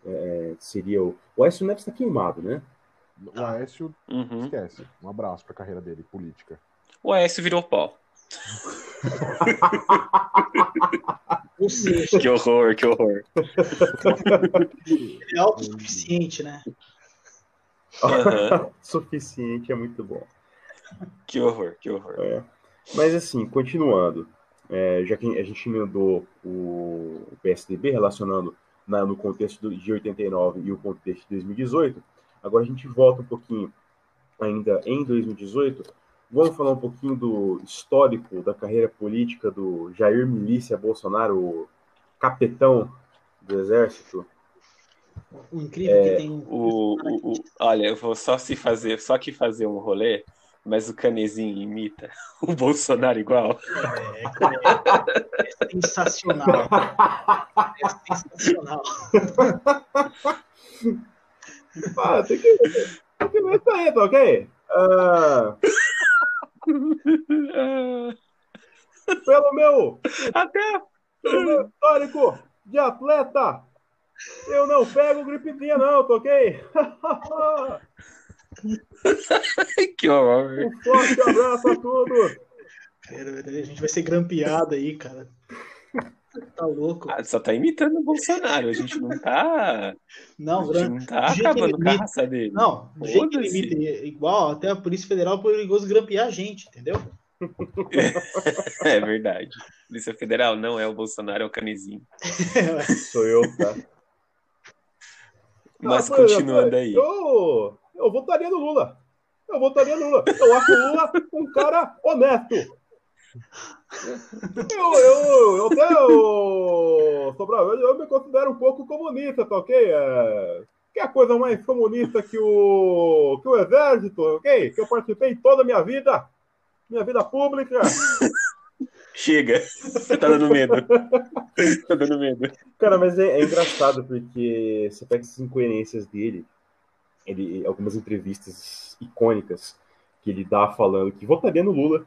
é, seria o. O Aécio Neves está queimado, né? O Aécio, Uhum. esquece. Um abraço pra carreira dele, política. O Aécio virou *laughs* seja, Que horror, que horror. ele é autossuficiente, né? Aham. Suficiente é muito bom. Que horror, que horror. É. Mas assim, continuando, é, já que a gente emendou o, PSDB relacionando na- no contexto do- de 89 e o contexto de 2018, agora a gente volta um pouquinho ainda em 2018. Vamos falar um pouquinho do histórico da carreira política do Jair Milícia Bolsonaro, o capitão do Exército. O incrível É, que tem um. O, o, o- olha, eu vou só se fazer, só que fazer um rolê, mas o Canezinho imita *laughs* o Bolsonaro igual. É, é, é sensacional. É sensacional. *laughs* Ah, tem que, tem que ver isso aí, tá ok? Ah, pelo meu Até pelo meu histórico de atleta, eu não pego gripezinha não, tá ok? que horror. Um forte abraço a todos. A gente vai ser grampeado aí, cara. Tá louco. Ah, só tá imitando o Bolsonaro, a gente não tá, Não, a gente gran... não tá acabando com a raça dele. não, do jeito que ele imita igual, até a Polícia Federal é perigoso grampear a gente, entendeu? *laughs* É verdade. Polícia Federal não é o Bolsonaro, é o Canezinho. *laughs* Sou eu, tá? Mas Ah, por continuando aí. Eu, eu votaria no Lula. Eu votaria no Lula. Eu acho o Lula um cara honesto. Eu, eu, eu até, eu, Sobral, eu, eu me considero um pouco comunista, tá ok? É, que é a coisa mais comunista que o, que o exército, ok? Que eu participei toda a minha vida, minha vida pública. Chega. tá dando medo. tá dando medo. Cara, mas é, é engraçado porque você pega essas incoerências dele, ele, algumas entrevistas icônicas que ele dá falando que votaria no Lula.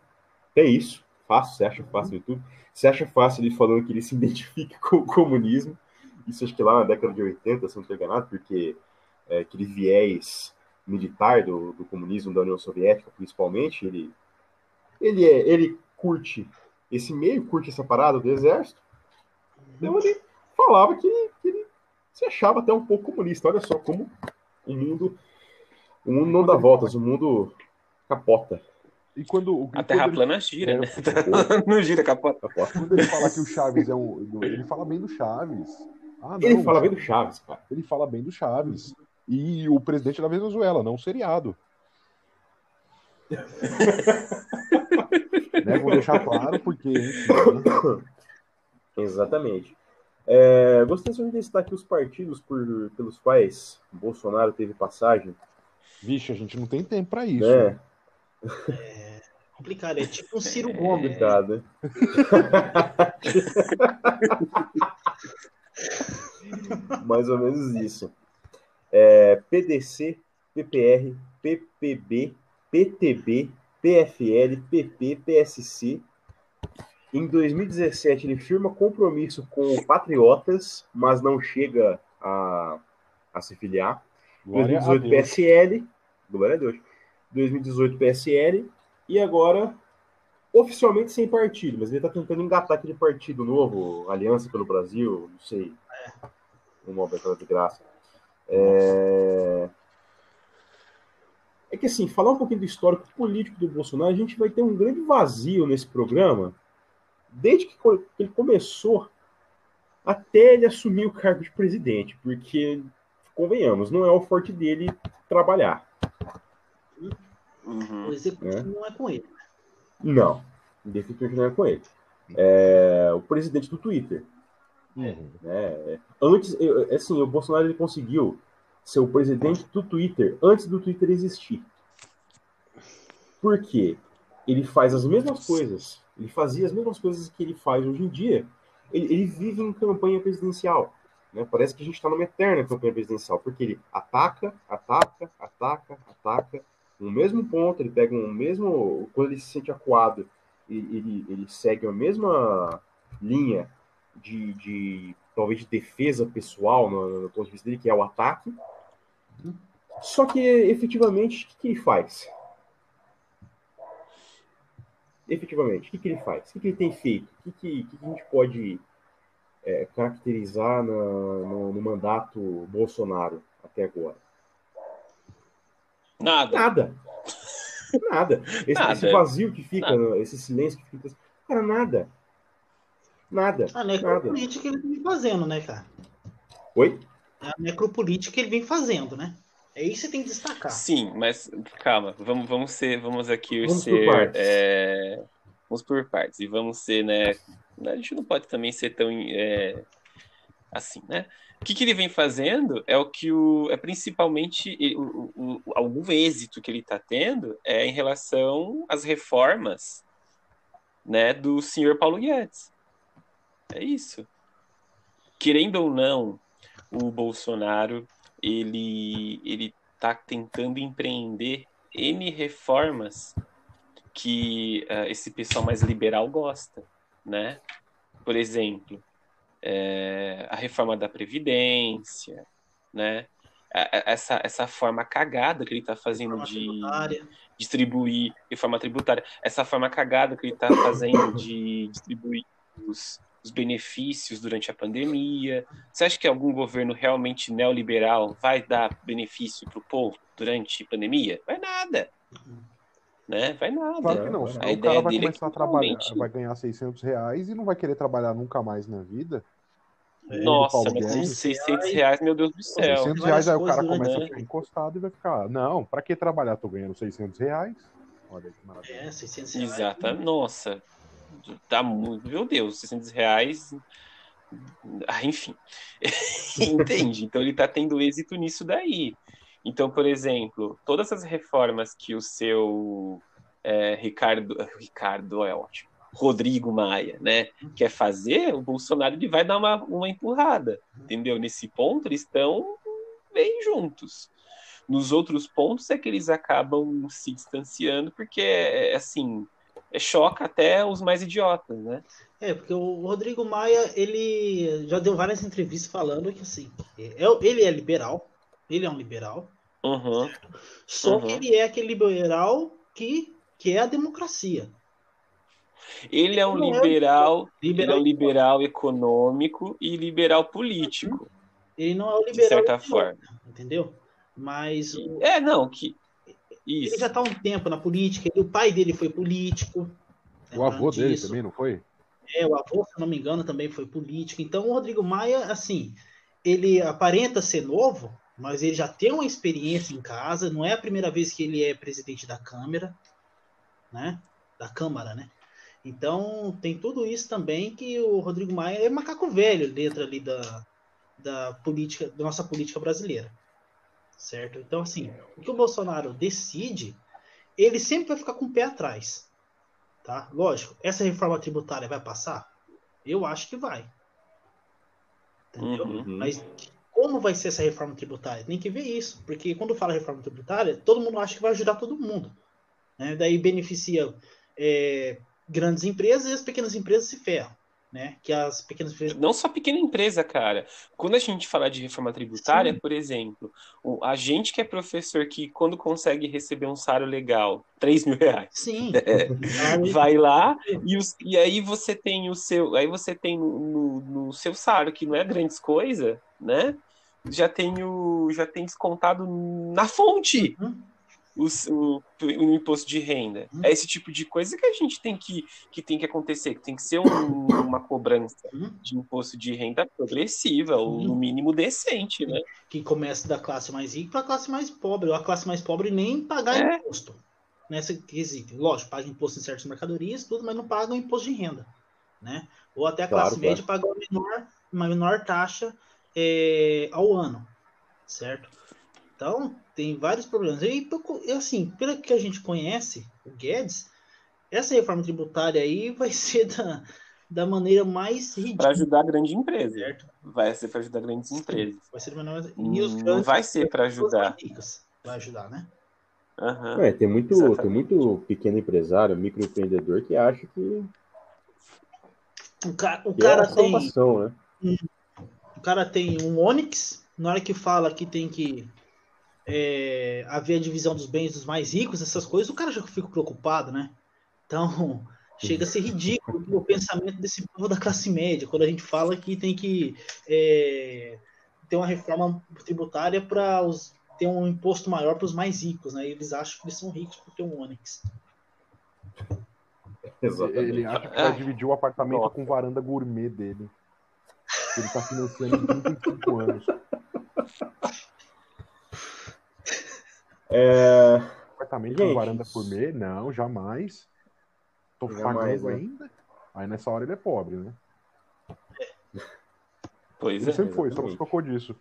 É isso, fácil, você acha fácil no YouTube. Você acha fácil ele falando que ele se *laughs* identifica com o comunismo. Isso acho que lá na década de 80, se não estou enganado, porque é, aquele viés militar do, do comunismo da União Soviética, principalmente, ele, ele, é, ele curte esse meio, curte essa parada do exército. Então ele falava que, que ele se achava até um pouco comunista. Olha só como o mundo, o mundo não dá voltas, o mundo capota. E quando, o- A quando terra ele- plana gira, É, né? *laughs* não gira capota. capota. Quando ele fala que o Chaves é um. Ele fala bem do Chaves. Ah, não, Ele fala bem do Chaves, cara. Ele fala bem do Chaves. E o presidente da Venezuela, não um seriado. *laughs* né? Vou deixar claro, porque? *coughs* Exatamente. É, gostaria de destacar aqui os partidos por, pelos quais Bolsonaro teve passagem. Vixe, a gente não tem tempo pra isso. Né? É complicado, é tipo um Ciro Gomes. Complicado, né? *laughs* Mais ou menos isso. É, PDC, PPR, PPB, PTB, PFL, PP, PSC. Em 2017, ele firma compromisso com o Patriotas, mas não chega a, a se filiar. Glória a 2018, Deus. PSL. Glória a Deus. 2018, PSL. E agora, oficialmente sem partido, mas ele está tentando engatar aquele partido novo, Aliança pelo Brasil, não sei. Um nome aquela de graça. É... é que assim, falar um pouquinho do histórico político do Bolsonaro, a gente vai ter um grande vazio nesse programa, desde que ele começou até ele assumir o cargo de presidente, porque, convenhamos, não é o forte dele trabalhar. Uhum. O executivo não é com ele. Não, definitivamente não é com ele. É o presidente do Twitter. Uhum. né? Antes, eu- assim, o Bolsonaro ele conseguiu ser o presidente do Twitter antes do Twitter existir. Por quê? Ele faz as mesmas coisas, ele fazia as mesmas coisas que ele faz hoje em dia. Ele, ele vive em campanha presidencial. Né? Parece que a gente está numa eterna campanha presidencial, porque ele ataca, ataca, ataca, ataca, no mesmo ponto, ele pega um mesmo. Quando ele se sente acuado, ele, ele, ele segue a mesma linha de, de talvez de defesa pessoal no, no ponto de vista dele, que é o ataque. Só que efetivamente, o que, que ele faz? Efetivamente, o que, que ele faz? O que, que ele tem feito? O que, que, que a gente pode é, caracterizar na- no, no mandato Bolsonaro até agora? Nada. Nada. Nada. Esse, Nada. esse vazio que fica, esse silêncio que fica. Cara, nada. Nada. A Nada. necropolítica que ele vem fazendo, né, cara? Oi? É a necropolítica que ele vem fazendo, né? É isso que você tem que destacar. Sim, mas calma, vamos, vamos ser, vamos aqui Vamos por ser, partes. é, vamos por partes e vamos ser, né? A gente não pode também ser tão é, assim, né? O que, que ele vem fazendo é o que o é principalmente o, o, o- algum êxito que ele está tendo é em relação às reformas, né, do senhor Paulo Guedes. É isso. Querendo ou não, o Bolsonaro ele ele está tentando empreender N reformas que ah, esse pessoal mais liberal gosta, né? Por exemplo, é, a reforma da Previdência, né? Essa, essa forma cagada que ele está fazendo Reforma de tributária. distribuir reforma tributária, essa forma cagada que ele está fazendo de distribuir os, os benefícios durante a pandemia. Você acha que algum governo realmente neoliberal vai dar benefício para o povo durante a pandemia? Vai nada. Né? Vai nada. Claro que não. A senão A o ideia cara vai dele é começar a que trabalhar, realmente- vai ganhar 600 reais e não vai querer trabalhar nunca mais na vida. Nossa, Paulo mas com Guedes. 600 reais, meu Deus do céu. 600 várias reais, aí o cara né? começa a ficar encostado e vai ficar, não, pra que trabalhar? Tô ganhando 600 reais. Olha que maravilha. É, 600 reais. Exata, nossa. Tá muito. Meu Deus, 600 reais. Ah, enfim. *laughs* Entende? Então ele tá tendo êxito nisso daí. Então, por exemplo, todas as reformas que o seu é, Ricardo. Ricardo é ótimo. Rodrigo Maia, né? Quer fazer, o Bolsonaro ele vai dar uma, uma empurrada. Entendeu? Nesse ponto, eles estão bem juntos. Nos outros pontos é que eles acabam se distanciando, porque é assim, é, choca até os mais idiotas, né? É, porque o Rodrigo Maia, ele já deu várias entrevistas falando que, assim, é- ele é liberal, ele é um liberal, Uhum. só Uhum. que ele é aquele liberal que, que é a democracia. Ele é um Não é liberal, ele é Liberal, um liberal econômico e liberal político, ele não é o de liberal, certa idiota, forma. entendeu? Mas o- É, não, que ele isso. já está há um tempo na política, o pai dele foi político. O avô dele também, não foi? É, o avô, se não me engano, também foi político. Então, o Rodrigo Maia, assim, ele aparenta ser novo, mas ele já tem uma experiência em casa. Não é a primeira vez que ele é presidente da Câmara, né? Da Câmara, né? Então, tem tudo isso também que o Rodrigo Maia é macaco velho dentro ali da, da política, da nossa política brasileira. Certo? Então, assim, o que o Bolsonaro decide, ele sempre vai ficar com o pé atrás. Tá? Lógico, essa reforma tributária vai passar? Eu acho que vai. Entendeu? Uhum. Mas como vai ser essa reforma tributária? Tem que ver isso, porque quando fala reforma tributária, todo mundo acha que vai ajudar todo mundo. né? Daí beneficia é, grandes empresas e as pequenas empresas se ferram. Né? Que as pequenas empresas. Não só pequena empresa, cara. Quando a gente fala de reforma tributária, Sim. por exemplo, a gente que é professor que quando consegue receber um salário legal, 3 mil reais, Sim. *laughs* vai lá e, os- e aí você tem o seu, aí você tem no, no- no seu salário que não é grandes coisa, né? Já tem o, já tem descontado na fonte Uhum. os- o, o imposto de renda. Uhum. É esse tipo de coisa que a gente tem que, que tem que acontecer, que tem que ser um- uma cobrança Uhum. de imposto de renda progressiva, ou no mínimo decente, né? que começa da classe mais rica para a classe mais pobre, ou a classe mais pobre nem pagar É. imposto. Nessa quesito. Lógico, paga imposto em certas mercadorias, tudo, mas não paga o imposto de renda. Né? Ou até a Claro, classe média paga uma menor, uma menor taxa é, ao ano. Certo? Então, tem vários problemas. E, assim, pelo que a gente conhece, o Guedes, essa reforma tributária aí vai *laughs* ser da, da maneira mais Para ridícula. ajudar a grande empresa. Certo? Vai ser para ajudar grandes empresas. Vai ser mais... Hum, E os Não grandes vai ser para ajudar. Vai ajudar, né? Aham. É, tem muito, Exatamente. tem muito pequeno empresário, microempreendedor que acha que, O cara, o cara é tem, salvação, né? O cara tem um Onix, na hora que fala que tem que é, haver a divisão dos bens dos mais ricos, essas coisas, o cara já fica preocupado, né? Então, *laughs* chega a ser ridículo o pensamento desse povo da classe média, quando a gente fala que tem que é, ter uma reforma tributária para ter um imposto maior para os mais ricos, né? Eles acham que eles são ricos por ter um Onix. Exatamente. Ele acha que vai Ai, dividir o apartamento nossa. com varanda gourmet dele. Ele tá financiando em 35 anos. É, Apartamento Gente. com varanda gourmet? Não, jamais. Tô Jamais, pagando né? ainda. Aí nessa hora ele é pobre, né? Pois Ele é. sempre foi, só exatamente. se tocou disso.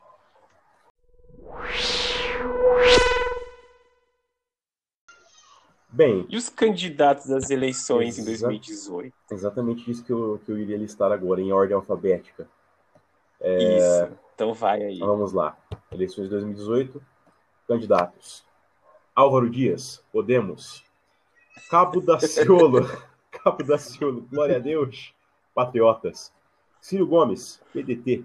bem, E os candidatos às eleições em Exa- 2018? exatamente isso que eu, que eu iria listar agora, em ordem alfabética. Isso. Então vai aí. Então, vamos lá. Eleições de 2018. Candidatos. Álvaro Dias, Podemos. Cabo Daciolo. *laughs* Cabo Daciolo, glória a Deus. Patriotas. Ciro Gomes, PDT.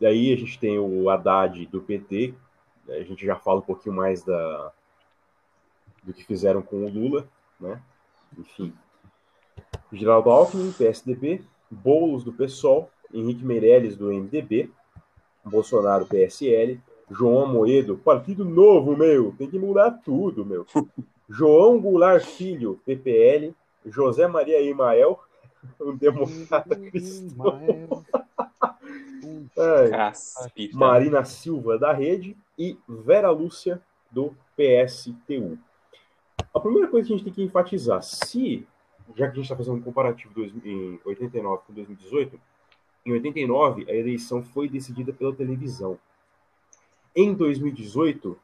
Daí a gente tem o Haddad do PT. A gente já fala um pouquinho mais da, do que fizeram com o Lula, né? Enfim. Geraldo Alckmin, PSDB. Boulos do PSOL. Henrique Meirelles do MDB. Bolsonaro, PSL. João Moedo, Partido Novo, meu. Tem que mudar tudo, meu. *laughs* João Goulart Filho, PPL. José Maria Imael, *laughs* um democrata cristão. É. *laughs* Marina Silva, da Rede. E Vera Lúcia, do PSTU. A primeira coisa que a gente tem que enfatizar, se, já que a gente está fazendo um comparativo em 89 com 2018, em 89 a eleição foi decidida pela televisão. Em 2018,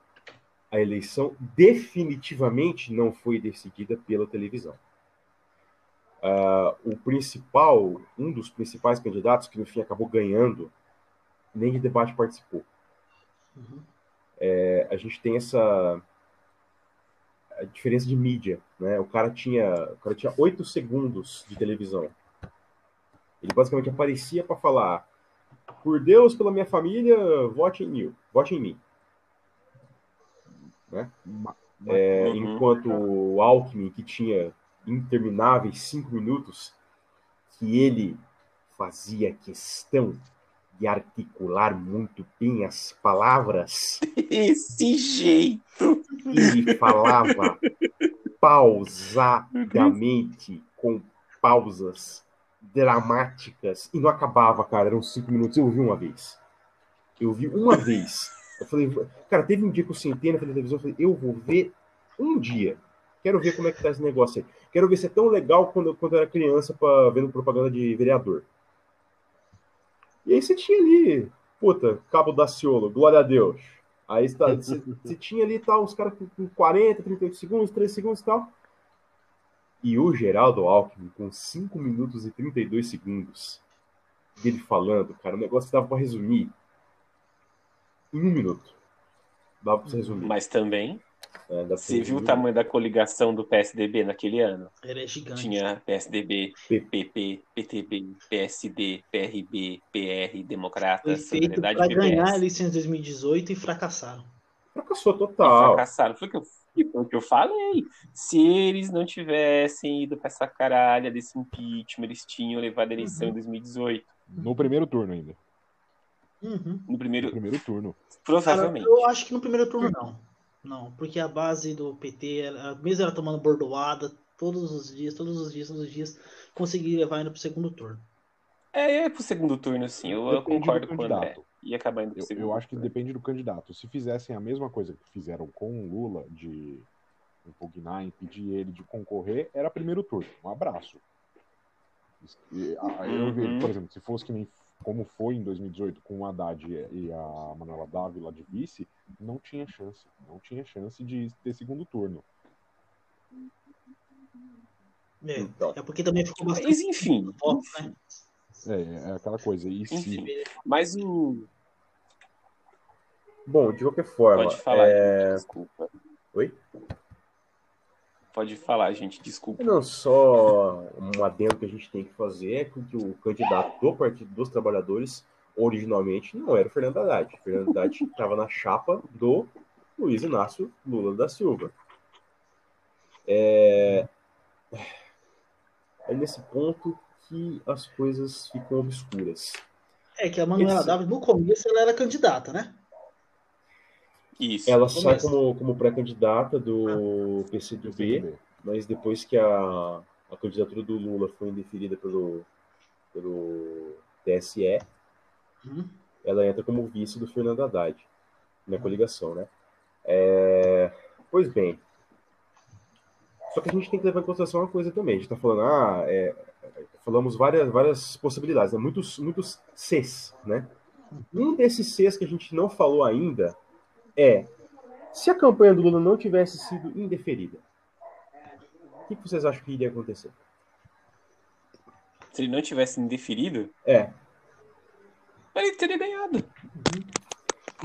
a eleição definitivamente não foi decidida pela televisão. Ah, o principal, um dos principais candidatos, que no fim acabou ganhando, nem de debate participou. Uhum. É, a gente tem essa a diferença de mídia, né? O cara tinha, o cara tinha oito segundos de televisão. Ele basicamente aparecia para falar: por Deus, pela minha família, vote em mim, vote em mim. Ma- É, Uhum. Enquanto o Alckmin, que tinha intermináveis cinco minutos, que ele fazia questão de articular muito bem as palavras, *laughs* Esse jeito. ele falava *laughs* pausadamente, com pausas dramáticas, e não acabava, cara, eram cinco minutos. Eu vi uma vez. Eu vi uma *laughs* vez. Eu falei, cara, teve um dia que eu sentei na da televisão e falei, eu vou ver um dia. Quero ver como é que tá esse negócio aí. quero ver se é tão legal quando, quando eu era criança pra, vendo propaganda de vereador. E aí você tinha ali, puta, Cabo Daciolo, glória a Deus. Aí você, tá- você- *laughs* tinha ali tal, os caras com- com 40, 38 segundos, 3 segundos e tal. E o Geraldo Alckmin com 5 minutos e 32 segundos dele falando, cara, um negócio dava pra resumir em um minuto. Dava pra você resumir. Mas também, É, você viu o tamanho da coligação do PSDB naquele ano? Ele é gigante. Tinha PSDB, P- PP, PTB, PSD, PRB, PR, feito Solidariedade para e ganhar a eleição de 2018 e fracassaram. Fracassou E total. fracassaram. Foi o que eu, e foi o que eu falei. Se eles não tivessem ido pra essa caralha desse impeachment, eles tinham levado a eleição em 2018. No primeiro turno ainda. Uhum. No No primeiro, primeiro turno. Cara, provavelmente. eu acho que no primeiro turno não. Não, porque a base do PT, mesmo ela tomando bordoada todos os dias, todos os dias, todos os dias, conseguiria levar ainda pro segundo turno. É, é pro segundo turno, sim. Eu, eu concordo com o André. Ia acabar indo Eu, segundo eu acho que turno. depende do candidato. Se fizessem a mesma coisa que fizeram com o Lula, de impugnar, impedir ele de concorrer, era primeiro turno. Um abraço. E, a- eu Uhum. vejo, por exemplo, se fosse que nem como foi em 2018 com o Haddad e a Manuela Dávila de vice, não tinha chance. Não tinha chance de ter segundo turno. É, Então, é porque também ficou bastante Mas enfim, voto, né? É, é aquela coisa. E se enfim. Mas o. bom, de qualquer forma, Pode falar, é, gente, desculpa. Oi? Pode falar, gente, desculpa. não só um adendo que a gente tem que fazer é que o candidato do Partido dos Trabalhadores originalmente não era o Fernando Haddad. O Fernando Haddad *laughs* estava na chapa do Luiz Inácio Lula da Silva. É, é nesse ponto que as coisas ficam obscuras. É que a Manuela Esse- Dávila, no começo, ela era candidata, né? Isso. Ela Começo. sai como, como pré-candidata do PCdoB, PCdoB. mas depois que a, a candidatura do Lula foi indeferida pelo, pelo TSE, Uhum. ela entra como vice do Fernando Haddad na coligação, né? É, Pois bem, só que a gente tem que levar em consideração uma coisa também. A gente está falando, ah, é, falamos várias, várias possibilidades, né? muitos, muitos Cs, né? Um desses Cs que a gente não falou ainda é se a campanha do Lula não tivesse sido indeferida, o que vocês acham que iria acontecer? Se ele não tivesse indeferido, É, ele teria ganhado.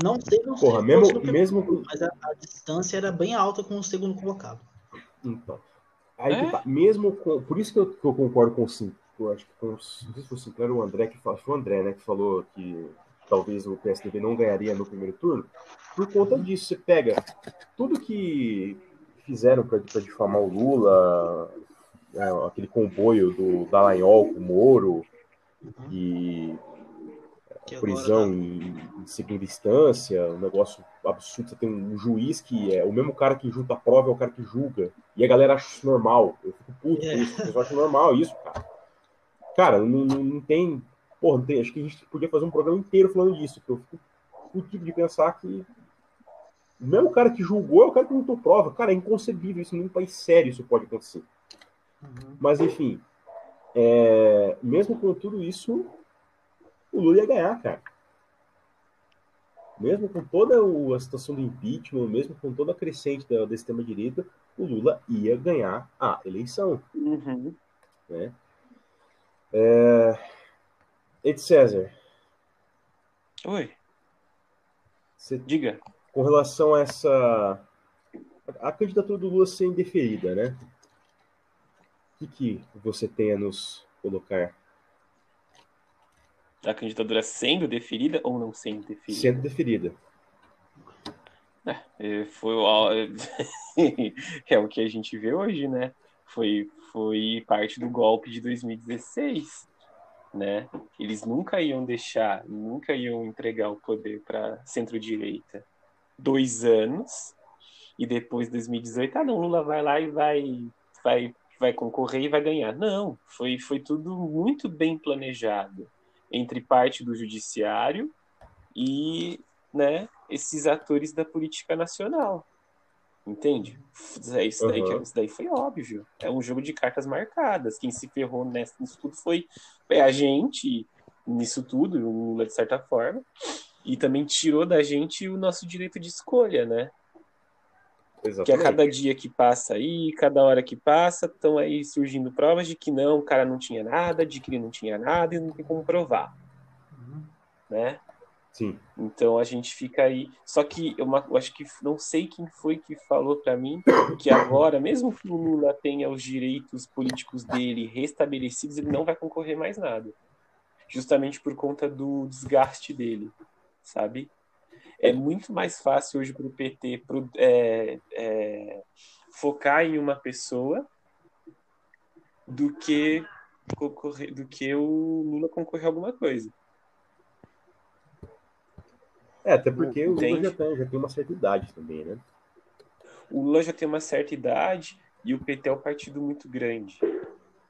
Não sei, não sei. porra, mesmo, primeiro mesmo Mas a, a distância era bem alta com o segundo colocado. Então. Aí É? tá. Mesmo com. Por isso que eu, que eu concordo com o Sim. Eu acho que com, não sei se foi o Sinclair ou o André que falou. Foi o André, né? Que falou que talvez o PSDB não ganharia no primeiro turno. Por conta disso, você pega tudo que fizeram para difamar o Lula, é, aquele comboio do Dallagnol com o Moro, e Que agora prisão tá- em, em segunda instância, um negócio absurdo. Você tem um juiz que é o mesmo cara que junta a prova, é o cara que julga. E a galera acha isso normal. Eu fico puto com É. isso. O pessoal acha normal isso, cara. Cara, não, não, não tem. Porra, não tem. Acho que a gente podia fazer um programa inteiro falando disso. Que eu fico puto de pensar que. O mesmo cara que julgou é o cara que juntou prova. Cara, é inconcebível isso. Nenhum país sério isso pode acontecer. Uhum. Mas, enfim, é, mesmo com tudo isso, o Lula ia ganhar, cara. Mesmo com toda a situação do impeachment, mesmo com toda a crescente da, da extrema-direita, o Lula ia ganhar a eleição. Uhum. Né? É... Ed César, Oi, você- diga. com relação a essa. a candidatura do Lula ser indeferida, né? O que, que você tem a nos colocar A candidatura sendo deferida ou não sendo deferida? sendo deferida? É, foi o- *laughs* é o que a gente vê hoje, né? Foi, foi parte do golpe de 2016, né? Eles nunca iam deixar, nunca iam entregar o poder para centro-direita. Dois anos e depois 2018, ah não, Lula vai lá e vai, vai, vai concorrer e vai ganhar. Não, foi, foi tudo muito bem planejado entre parte do judiciário e, né, esses atores da política nacional. Entende? Isso daí, isso daí, Aham. isso daí foi óbvio. É um jogo de cartas marcadas. Quem se ferrou nessa- nisso tudo foi é a gente, nisso tudo, o Lula, de certa forma. E também tirou da gente o nosso direito de escolha, né? Que a Exatamente. cada dia que passa aí, cada hora que passa, estão aí surgindo provas de que não, o cara não tinha nada, de que ele não tinha nada e não tem como provar, Uhum. né? Sim. Então a gente fica aí. Só que eu, eu acho que não sei quem foi que falou pra mim que agora, mesmo que o Lula tenha os direitos políticos dele restabelecidos, ele não vai concorrer mais nada. Justamente por conta do desgaste dele, sabe? É muito mais fácil hoje para o PT pro- é, é, focar em uma pessoa do que do que o Lula concorrer a alguma coisa. É, até porque o Lula já tem, já tem uma certa idade também, né? O Lula já tem uma certa idade e o PT é um partido muito grande,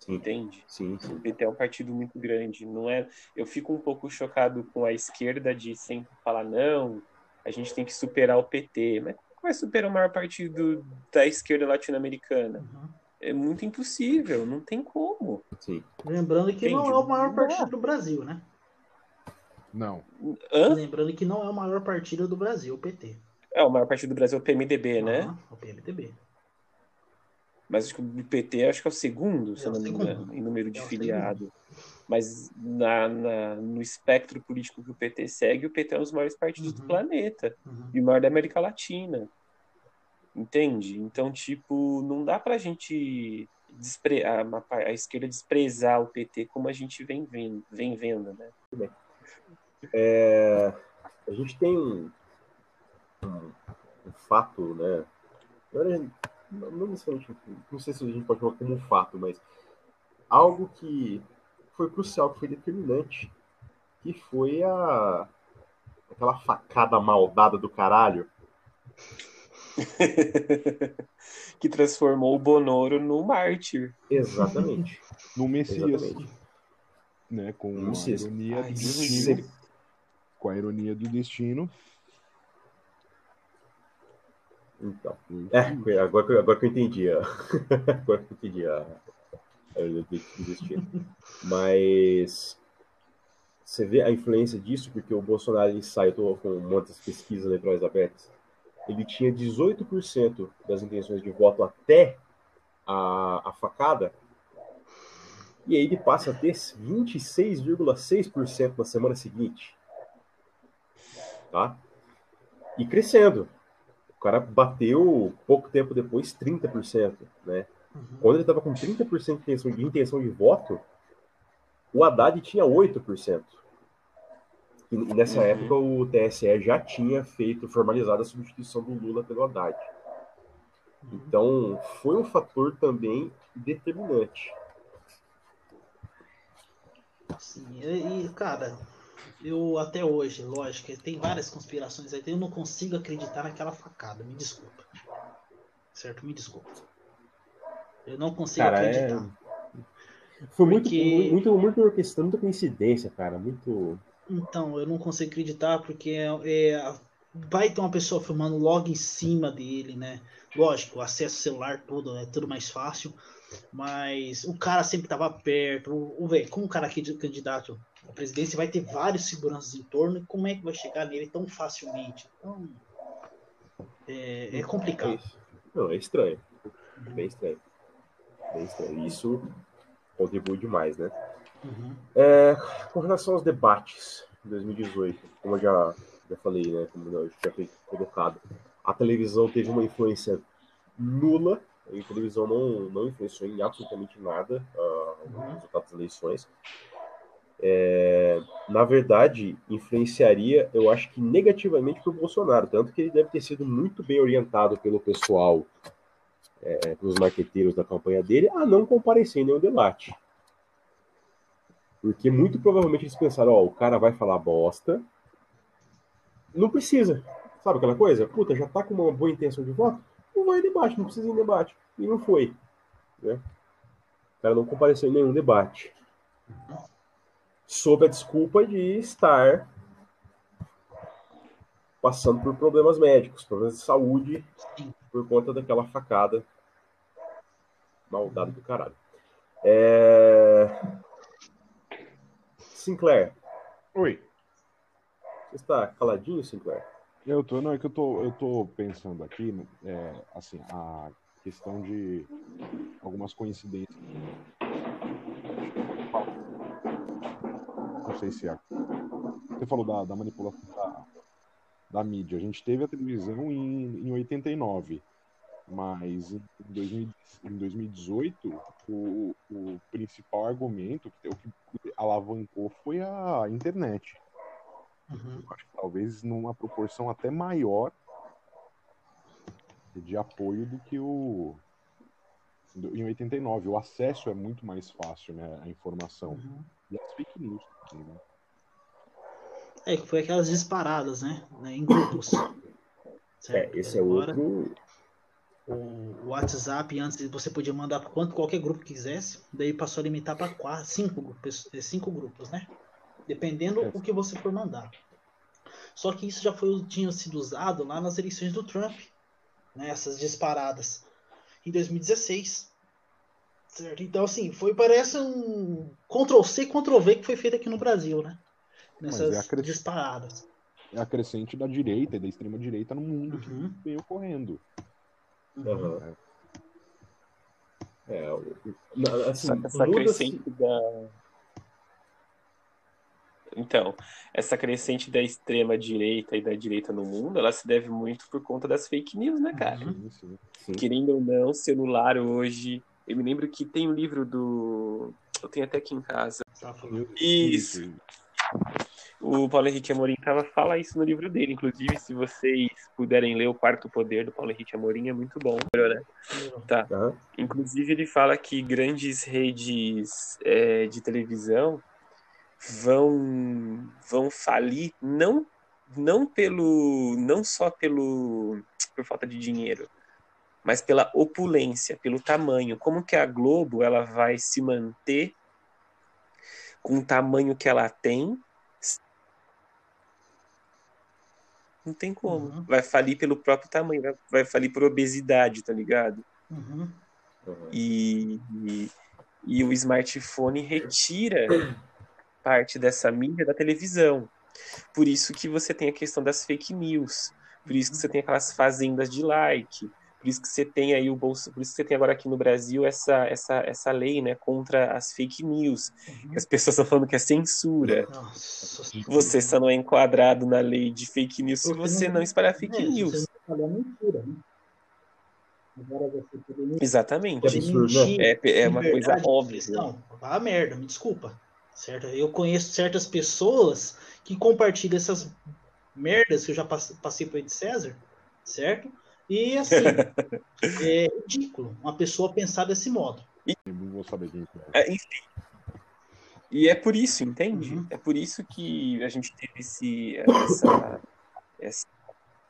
Sim, entende? sim, sim. O PT é um partido muito grande, não é? Eu fico um pouco chocado com a esquerda de sempre falar não, a gente tem que superar o PT, mas como vai superar o maior partido da esquerda latino-americana? Uhum. É muito impossível, não tem como. sim. Lembrando que não Entendi. é o maior Não. partido do Brasil, né? Não. Hã? Lembrando que não é o maior partido do Brasil, o PT. É, o maior partido do Brasil é o PMDB, né? Aham, o PMDB. Mas acho que o PT acho que é o segundo, se É eu o não me segundo. engano, em número de É filiado. Mas na, na- no espectro político que o PT segue, o PT é um dos maiores partidos do Uhum. planeta Uhum. e o maior da América Latina. Entende? Então, tipo, não dá pra gente despre... a, a esquerda desprezar o PT como a gente vem vendo, vem vendo né? É, a gente tem um, um- um fato, né? Não não necessariamente, não sei se a gente pode falar como um fato, mas algo que foi crucial, que foi determinante, que foi a aquela facada maldada do caralho. *laughs* que transformou o Bonoro no mártir. Exatamente. No Messias. Exatamente. Né, com Messias. ironia Ai, do Deus me destino. livre. Com a ironia do destino. Então. É, agora, que eu- agora que eu entendi. ó. *laughs* Agora que eu entendi a. Eu desistir. Mas você vê a influência disso, porque o Bolsonaro ele sai, eu tô com muitas pesquisas eleitorais abertas. Ele tinha 18% das intenções de voto até a, a facada, e aí ele passa a ter 26,6% na semana seguinte. Tá? E crescendo. O cara bateu pouco tempo depois 30%, né? Uhum. Quando ele estava com 30% de intenção, de intenção de voto, o Haddad tinha 8%. E, nessa Uhum. época o TSE já tinha feito, formalizado a substituição do Lula pelo Haddad. Então foi um fator também determinante. Sim, e, e, cara, eu até hoje, lógico, tem várias conspirações aí, eu não consigo acreditar naquela facada, me desculpa. Certo? Me desculpa. Eu não consigo Cara, é- acreditar. Foi muito, Porque- muito, muito orquestrado, muita coincidência, cara. Muito. Então, eu não consigo acreditar porque é, é, vai ter uma pessoa filmando logo em cima dele, né? Lógico, o acesso celular tudo é tudo mais fácil, mas o cara sempre estava perto. O, o velho, como o cara aqui de candidato à presidência vai ter vários seguranças em torno, e como é que vai chegar nele tão facilmente? Então, é, é É complicado. Não, é estranho. Bem estranho. Bem estranho. Isso contribui demais, né? Uhum. É, com relação aos debates de 2018, como eu já, já falei, né? Como eu já foi colocado, a televisão teve uma influência nula. A televisão não, não influenciou em absolutamente nada ah, Uhum. o resultado das eleições. É, na verdade, influenciaria, eu acho que negativamente para o Bolsonaro, tanto que ele deve ter sido muito bem orientado pelo pessoal, é, pelos marqueteiros da campanha dele, a não comparecer em nenhum debate. Porque muito provavelmente eles pensaram, ó, o cara vai falar bosta, não precisa. Sabe aquela coisa? Puta, já tá com uma boa intenção de voto? Não vai em debate, não precisa ir em debate. E não foi. Né? O cara não compareceu em nenhum debate. Sob a desculpa de estar passando por problemas médicos, problemas de saúde, por conta daquela facada maldada do caralho. É... Sinclair, Oi. você está caladinho, Sinclair? Eu tô, não, é que eu tô, eu tô pensando aqui, é, assim, a questão de algumas coincidências. Não sei se é. Você falou da, da manipulação da, da mídia. A gente teve a televisão em, em 89, mas em, 2000 em 2018 o, o principal argumento, o que alavancou foi a internet. Uhum. acho que talvez numa proporção até maior de apoio do que o do- em 89. O acesso é muito mais fácil, né, à informação. Uhum. E as fake news também, né? É, que foi aquelas disparadas, né? né, Em grupos. *coughs* É, Certo? esse é Agora, outro. O WhatsApp, antes você podia mandar para quanto qualquer grupo quisesse, daí passou a limitar para quatro, cinco, grupos- eh, cinco grupos, né? Dependendo É. o que você for mandar. Só que isso já foi, tinha sido usado lá nas eleições do Trump, né? Essas disparadas em 2016. Certo? Então, assim, foi, parece um Ctrl-C, Ctrl-V que foi feito aqui no Brasil, né? Mas Nessas é disparadas. É a crescente da direita e da extrema direita no mundo Uhum. que vem ocorrendo. Uhum. Aham. É, assim, essa muda-se- crescente da. Então, essa crescente da extrema direita e da direita no mundo, ela se deve muito por conta das fake news, né, cara? Sim, sim. Sim. Querendo ou não, celular hoje. Eu me lembro que tem um livro do. Eu tenho até aqui em casa. Tá. Isso. O Paulo Henrique Amorim tava, fala isso no livro dele. Inclusive, se vocês puderem ler O Quarto Poder do Paulo Henrique Amorim, é muito bom. Né? Tá. Aham. Inclusive, ele fala que grandes redes é, de televisão vão, vão falir não, não pelo não só pelo por falta de dinheiro, mas pela opulência, pelo tamanho. Como que a Globo ela vai se manter com o tamanho que ela tem? Não tem como. Uhum. Vai falir pelo próprio tamanho, vai, vai falir por obesidade, tá ligado? Uhum. aham. E, e, e o smartphone retira parte dessa mídia da televisão. Por isso que você tem a questão das fake news. Por isso que você tem aquelas fazendas de like. Por isso que você tem aí o bolso, por isso que você tem agora aqui no Brasil essa essa essa lei, né, contra as fake news. Que as pessoas estão falando que é censura. Nossa Você só não é enquadrado na lei de fake news se você não- não espalhar fake É, news. Você não falar mentira, né? Exatamente. Absurdo, né? É, é uma coisa óbvia. expressão, Vá a merda, me desculpa. Certo? Eu conheço certas pessoas que compartilham essas merdas que eu já passe- passei por Ed César, certo? E assim, *laughs* é ridículo uma pessoa pensar desse modo. Não vou saber quem que é. É, enfim. E é por isso, entende? Uhum. É por isso que a gente teve esse, essa, essa,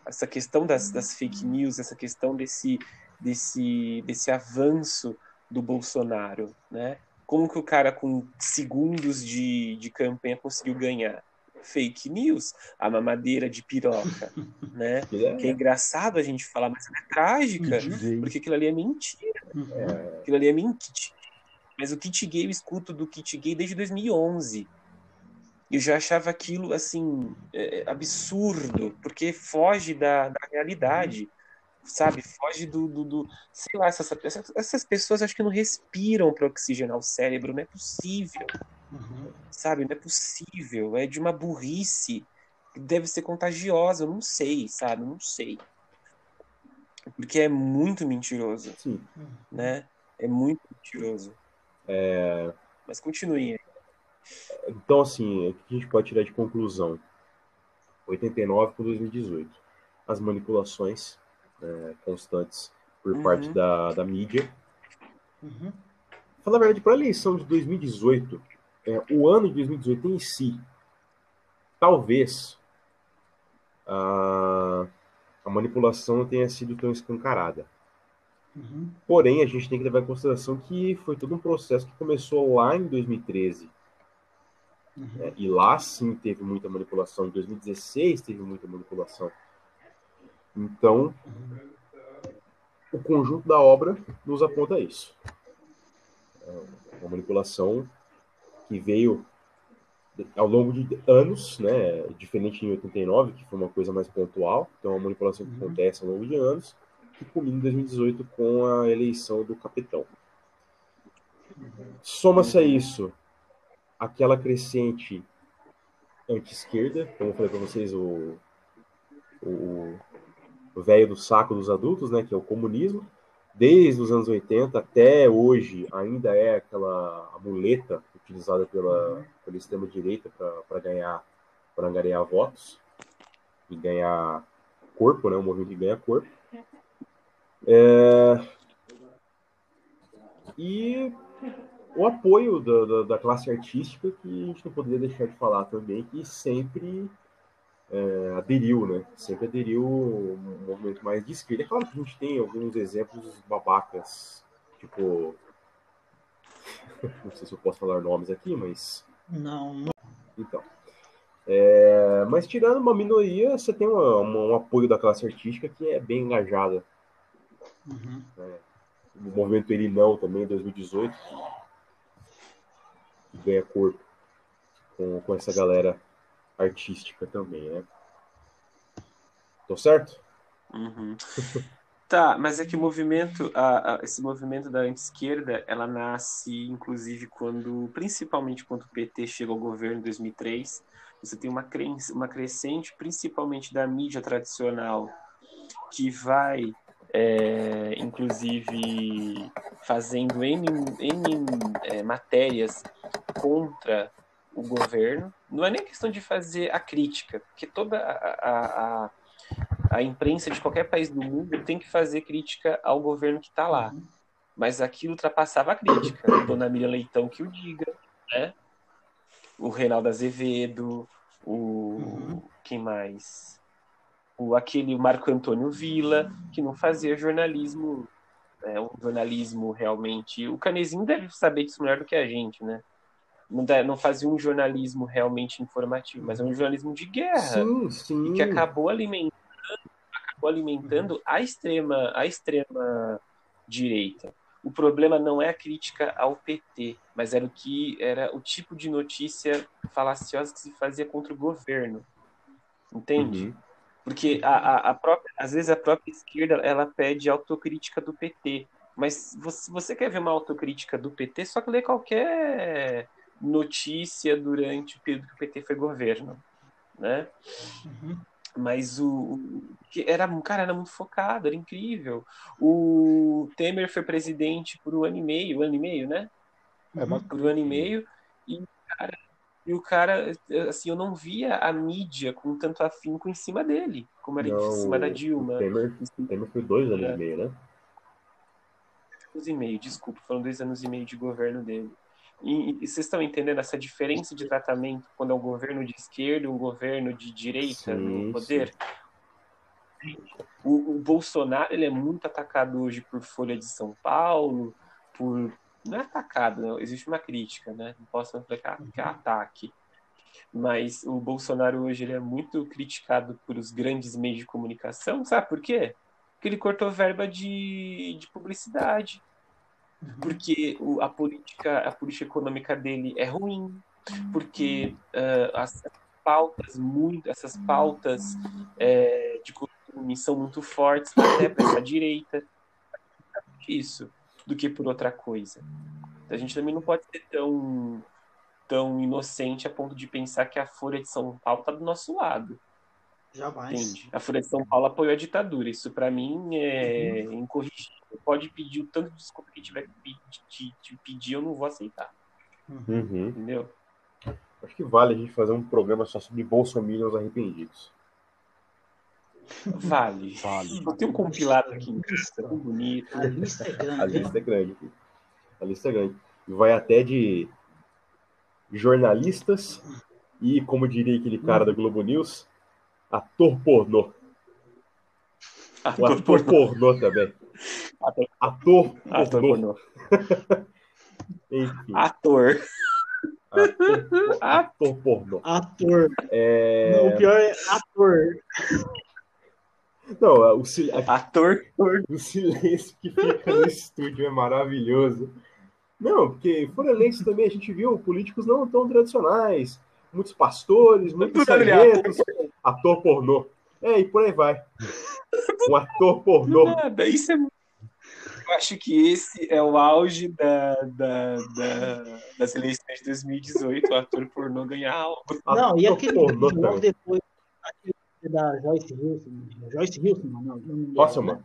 essa questão das, das fake news, essa questão desse, desse, desse avanço do Bolsonaro, né? Como que o cara com segundos de, de campanha conseguiu ganhar? Fake news, a mamadeira de piroca, *laughs* né? Que é- Que é engraçado a gente falar, mas é trágica, Uhum. Porque aquilo ali é mentira. Uhum. é, Aquilo ali é mentira. Mas o kit gay eu escuto do kit gay desde 2011. Eu já achava aquilo, assim, é, absurdo, porque foge da, da realidade, sabe? Foge do, do, do- sei lá, essas, essas, essas pessoas acho que não respiram para oxigenar o cérebro, não é possível, Uhum. sabe? Não é possível, é de uma burrice, que deve ser contagiosa, eu não sei, sabe? Não sei. Porque é muito mentiroso sim. né? É muito mentiroso. Mas continue. Então, assim, o que a gente pode tirar de conclusão? 89 com 2018. As manipulações é, constantes por Uhum. parte da, da mídia. Uhum. Falar a verdade, para a eleição de 2018, é, o ano de 2018 em si, talvez a, a manipulação não tenha sido tão escancarada. Uhum. Porém, a gente tem que levar em consideração que foi todo um processo que começou lá em 2013. Uhum. né? E lá sim teve muita manipulação. Em 2016 teve muita manipulação. Então, o conjunto da obra nos aponta isso. É uma manipulação que veio ao longo de anos, né? Diferente em 89, que foi uma coisa mais pontual. Então, é uma manipulação que Uhum. acontece ao longo de anos, que culmina em 2018 com a eleição do capitão. Soma-se a isso aquela crescente anti-esquerda, como eu falei para vocês, o, o velho do saco dos adultos, né, que é o comunismo, desde os anos 80 até hoje ainda é aquela muleta utilizada pela, pela extrema-direita para ganhar, para angariar votos e ganhar corpo, né, um movimento que ganha corpo. É, e o apoio da, da, da classe artística, que a gente não poderia deixar de falar também, que sempre é, aderiu, né? Sempre aderiu um movimento mais de esquerda. É claro que a gente tem alguns exemplos babacas, tipo. *laughs* Não sei se eu posso falar nomes aqui, mas. Não, não. Então. É, mas tirando uma minoria, você tem uma- uma- um apoio da classe artística que é bem engajada. Uhum. O movimento Ele Não também, em 2018, que ganha corpo com, com essa galera artística também, né? Tô certo? Uhum. *laughs* Tá, mas é que o movimento, a- a- esse movimento da anti-esquerda, ela nasce, inclusive, quando, principalmente quando o PT chega ao governo em 2003, você tem uma, crença, uma crescente, principalmente da mídia tradicional, que vai, é, inclusive, fazendo N, N é, matérias contra o governo. Não é nem questão de fazer a crítica, porque toda a- a- a imprensa de qualquer país do mundo tem que fazer crítica ao governo que está lá. Mas aquilo ultrapassava a crítica. Dona Miriam Leitão que o diga, né? O Reinaldo Azevedo, o Uhum. quem mais? O aquele Marco Antônio Villa, que não fazia jornalismo, é, um jornalismo realmente. O Canezinho deve saber disso melhor do que a gente, né? Não, dá- não fazia um jornalismo realmente informativo, mas é um jornalismo de guerra Sim, sim. e que acabou alimentando, acabou alimentando a extrema, a extrema direita. O problema não é a crítica ao PT, mas era o que era o tipo de notícia falaciosa que se fazia contra o governo. Entende? Uhum. Porque a, a, a própria, às vezes a própria esquerda ela pede autocrítica do PT. Mas você, você quer ver uma autocrítica do PT, só que lê qualquer notícia durante o período que o PT foi governo. Né? Uhum. Mas o, o que era, cara, era muito focado, era incrível. O Temer foi presidente por um ano e meio, um ano e meio, né? É. Por um ano e meio. E, o cara, e o cara, assim, eu não via a mídia com tanto afinco em cima dele, como era Não, em cima da o Dilma. Temer, o Temer foi dois anos É. e meio, né? anos e meio, desculpa, foram dois anos e meio de governo dele. E, e vocês estão entendendo essa diferença de tratamento quando é um governo de esquerda e um governo de direita Sim, no poder? O, o Bolsonaro ele é muito atacado hoje por Folha de São Paulo, por não é atacado, não, existe uma crítica, né? Não posso aplicar que é ataque. Mas o Bolsonaro hoje ele é muito criticado por os grandes meios de comunicação, sabe por quê? Porque ele cortou verba de, de publicidade porque o- a política a política econômica dele é ruim porque ah, as pautas muito essas pautas eh, de costume são muito fortes até para essa direita isso do que por outra coisa a gente também não pode ser tão tão inocente a ponto de pensar que a Folha de São Paulo está do nosso lado Jamais. Entende? A Folha de São Paulo apoiou a ditadura. Isso, para mim, é incorrigível. Pode pedir o tanto de desculpa que tiver que pe- te, pedir, eu não vou aceitar. Uhum. Uhum. Entendeu? Acho que vale a gente fazer um programa só sobre bolsominions arrependidos. Vale. Vale. Eu tenho um compilado aqui em tão bonito. A lista é A grande. hein? lista é grande. filho. A lista é grande. E vai até de jornalistas e, como diria aquele cara da Globo News, ator pornô. O Ator ator pornô também. Ator- Ator Ator pornô. *laughs* Enfim, Ator. ator, ator pornô. Ator. É... Não, o pior é ator. Não, o, sil- Ator. o silêncio que fica no estúdio é maravilhoso. Não, porque foram eleitos também, a gente viu políticos não tão tradicionais, muitos pastores, muitos ali, sargentos, ator pornô. É, e por aí vai. Um ator pornô. Nada, isso é. Eu acho que esse é o auge da, da, da- das eleições de 2018, o ator pornô ganhar algo. Não, e aquele pornô logo depois, aquele da Joyce Hilton. Joyce Hilton, não, não, não. Hasselman.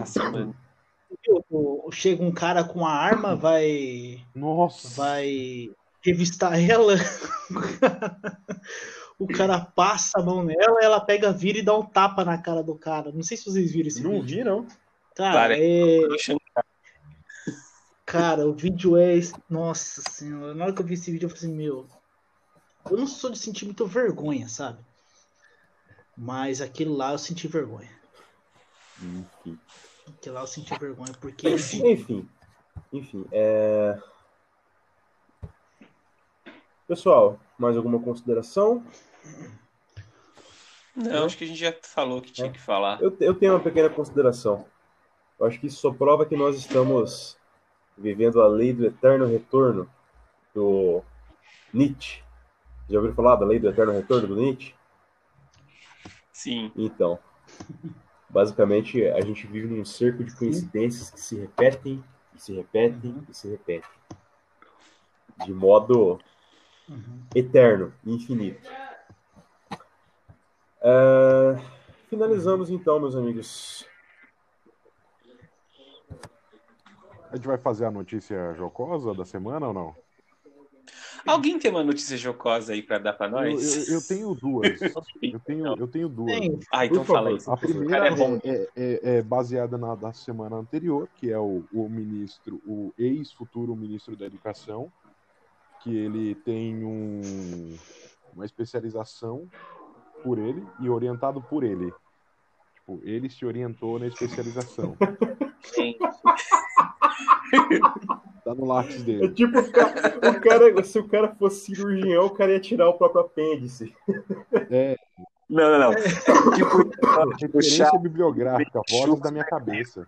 Hasselman. O- Chega um cara com a arma, vai, Nossa. vai revistar ela. O cara passa a mão nela, ela pega, vira e dá um tapa na cara do cara. Não sei se vocês viram esse Não vídeo. vi, não. Cara, é, chamo- cara, o vídeo é. Nossa senhora, na hora que eu vi esse vídeo, eu falei assim, meu. Eu não sou de sentir muita vergonha, sabe? Mas aquilo lá eu senti vergonha. Enfim. Aquilo lá eu senti vergonha, porque. Enfim. Enfim. É... Pessoal, mais alguma consideração? Não, acho que a gente já falou o que tinha que falar. Eu, eu tenho uma pequena consideração. Eu acho que isso só prova que nós estamos vivendo a lei do eterno retorno do Nietzsche. Já ouviram falar da lei do eterno retorno do Nietzsche? Sim. Então, basicamente, a gente vive num cerco de coincidências que se repetem, e se repetem, e se repetem. De modo eterno infinito. É, Finalizamos então, meus amigos. A gente vai fazer a notícia jocosa da semana ou não? Alguém tem uma notícia jocosa aí pra dar pra Eu, nós? eu- eu tenho duas. *laughs* Eu tenho, eu tenho duas. Ah, então fala isso. A O cara primeira é bom. é, é- é baseada na da semana anterior, que é o, o ministro, o ex-futuro ministro da Educação, que ele tem um, uma especialização por ele e orientado por ele. Tipo, ele se orientou na especialização. *laughs* Sim. Tá no lápis É dele. tipo, o cara, o cara- se o cara fosse cirurgião, o cara ia tirar o próprio apêndice. Não, não, não. Tipo, tipo Referência chá, bibliográfica, vozes da minha cabeça.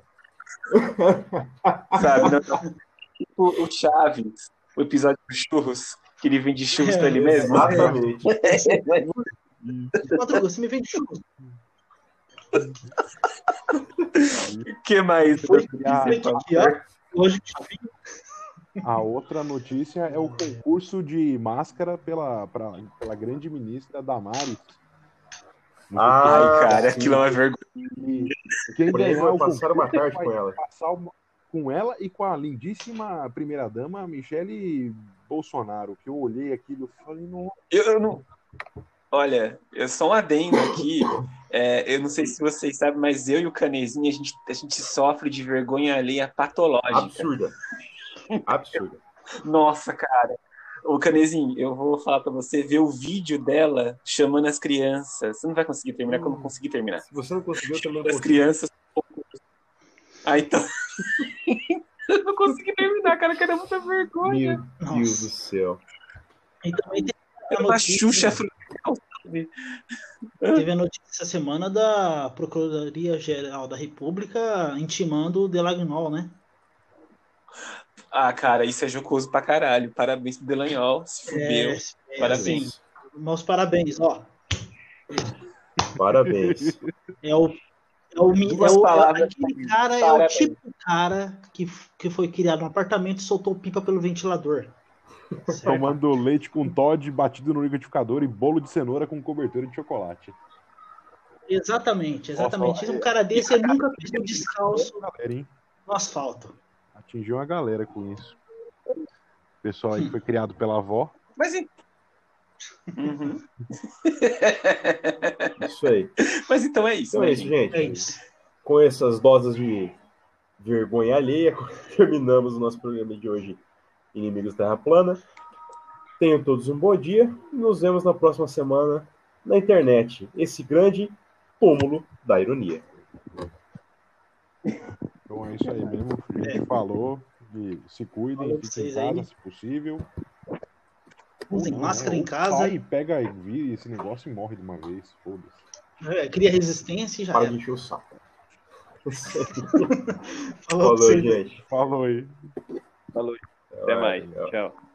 sabe? Não, não. Tipo o Chaves, o episódio dos churros, que ele vende churros pra ele mesmo. Exatamente. *laughs* Madruga, você me vende churros. O que mais? Foi aqui, ó. Hoje *laughs* a outra notícia é o concurso de máscara pela, pra- pela grande ministra Damares. Ah, Ai, cara, sim. aquilo é uma vergonha. quem ganhar o passaram uma tarde com ela. passar uma- com ela e com a lindíssima primeira-dama Michele Bolsonaro, que eu olhei aquilo e falei, não, Eu, eu não. Olha, eu só um adendo aqui. É, eu não sei se vocês sabem, mas eu e o Canezinho, a gente, a gente sofre de vergonha alheia patológica. Absurda. Absurda. Nossa, cara. Ô, Canezinho, eu vou falar pra você ver o vídeo dela chamando as crianças. Você não vai conseguir terminar quando eu conseguir terminar. Se você não conseguiu, eu também não As crianças. Ah, então. *laughs* eu não consegui terminar, cara, que era muita vergonha. Meu Deus do céu. E também uma notícia, Xuxa sabe? *laughs* teve a notícia essa semana da Procuradoria-Geral da República intimando o Delagnol, né? Ah, cara, isso é jocoso pra caralho. Parabéns pro Delanhol. Se fudeu. É, é, Parabéns. assim, meus parabéns, ó. Parabéns. *laughs* É o. É o, é o- é palavras. aquele cara é o tipo de cara que, que foi criado no apartamento e soltou pipa pelo ventilador. Tomando leite com Todd batido no liquidificador e bolo de cenoura com cobertura de chocolate. Exatamente, exatamente. Nossa, um cara desse ele nunca pisou descalço Galera, no asfalto. Atingiu uma galera com isso. Pessoal aí que foi criado pela avó. Mas. en- Uhum. *laughs* Isso aí. Mas então é isso, Então é né, isso, gente? gente. É isso. Com essas doses de vergonha alheia, *laughs* terminamos o nosso programa de hoje, Inimigos Terra Plana. Tenham todos um bom dia e nos vemos na próxima semana na internet. Esse grande túmulo da ironia. Então é isso aí mesmo. A gente falou. E se cuidem, fiquem em casa, aí. se possível. Usem Ou máscara em casa. Sai, pega e vira esse negócio e morre de uma vez. Foda-se. É, cria resistência e já Para era. de encher o saco. *laughs* Falou Falou, gente. Falou aí. Falou. Até mais. legal. Tchau.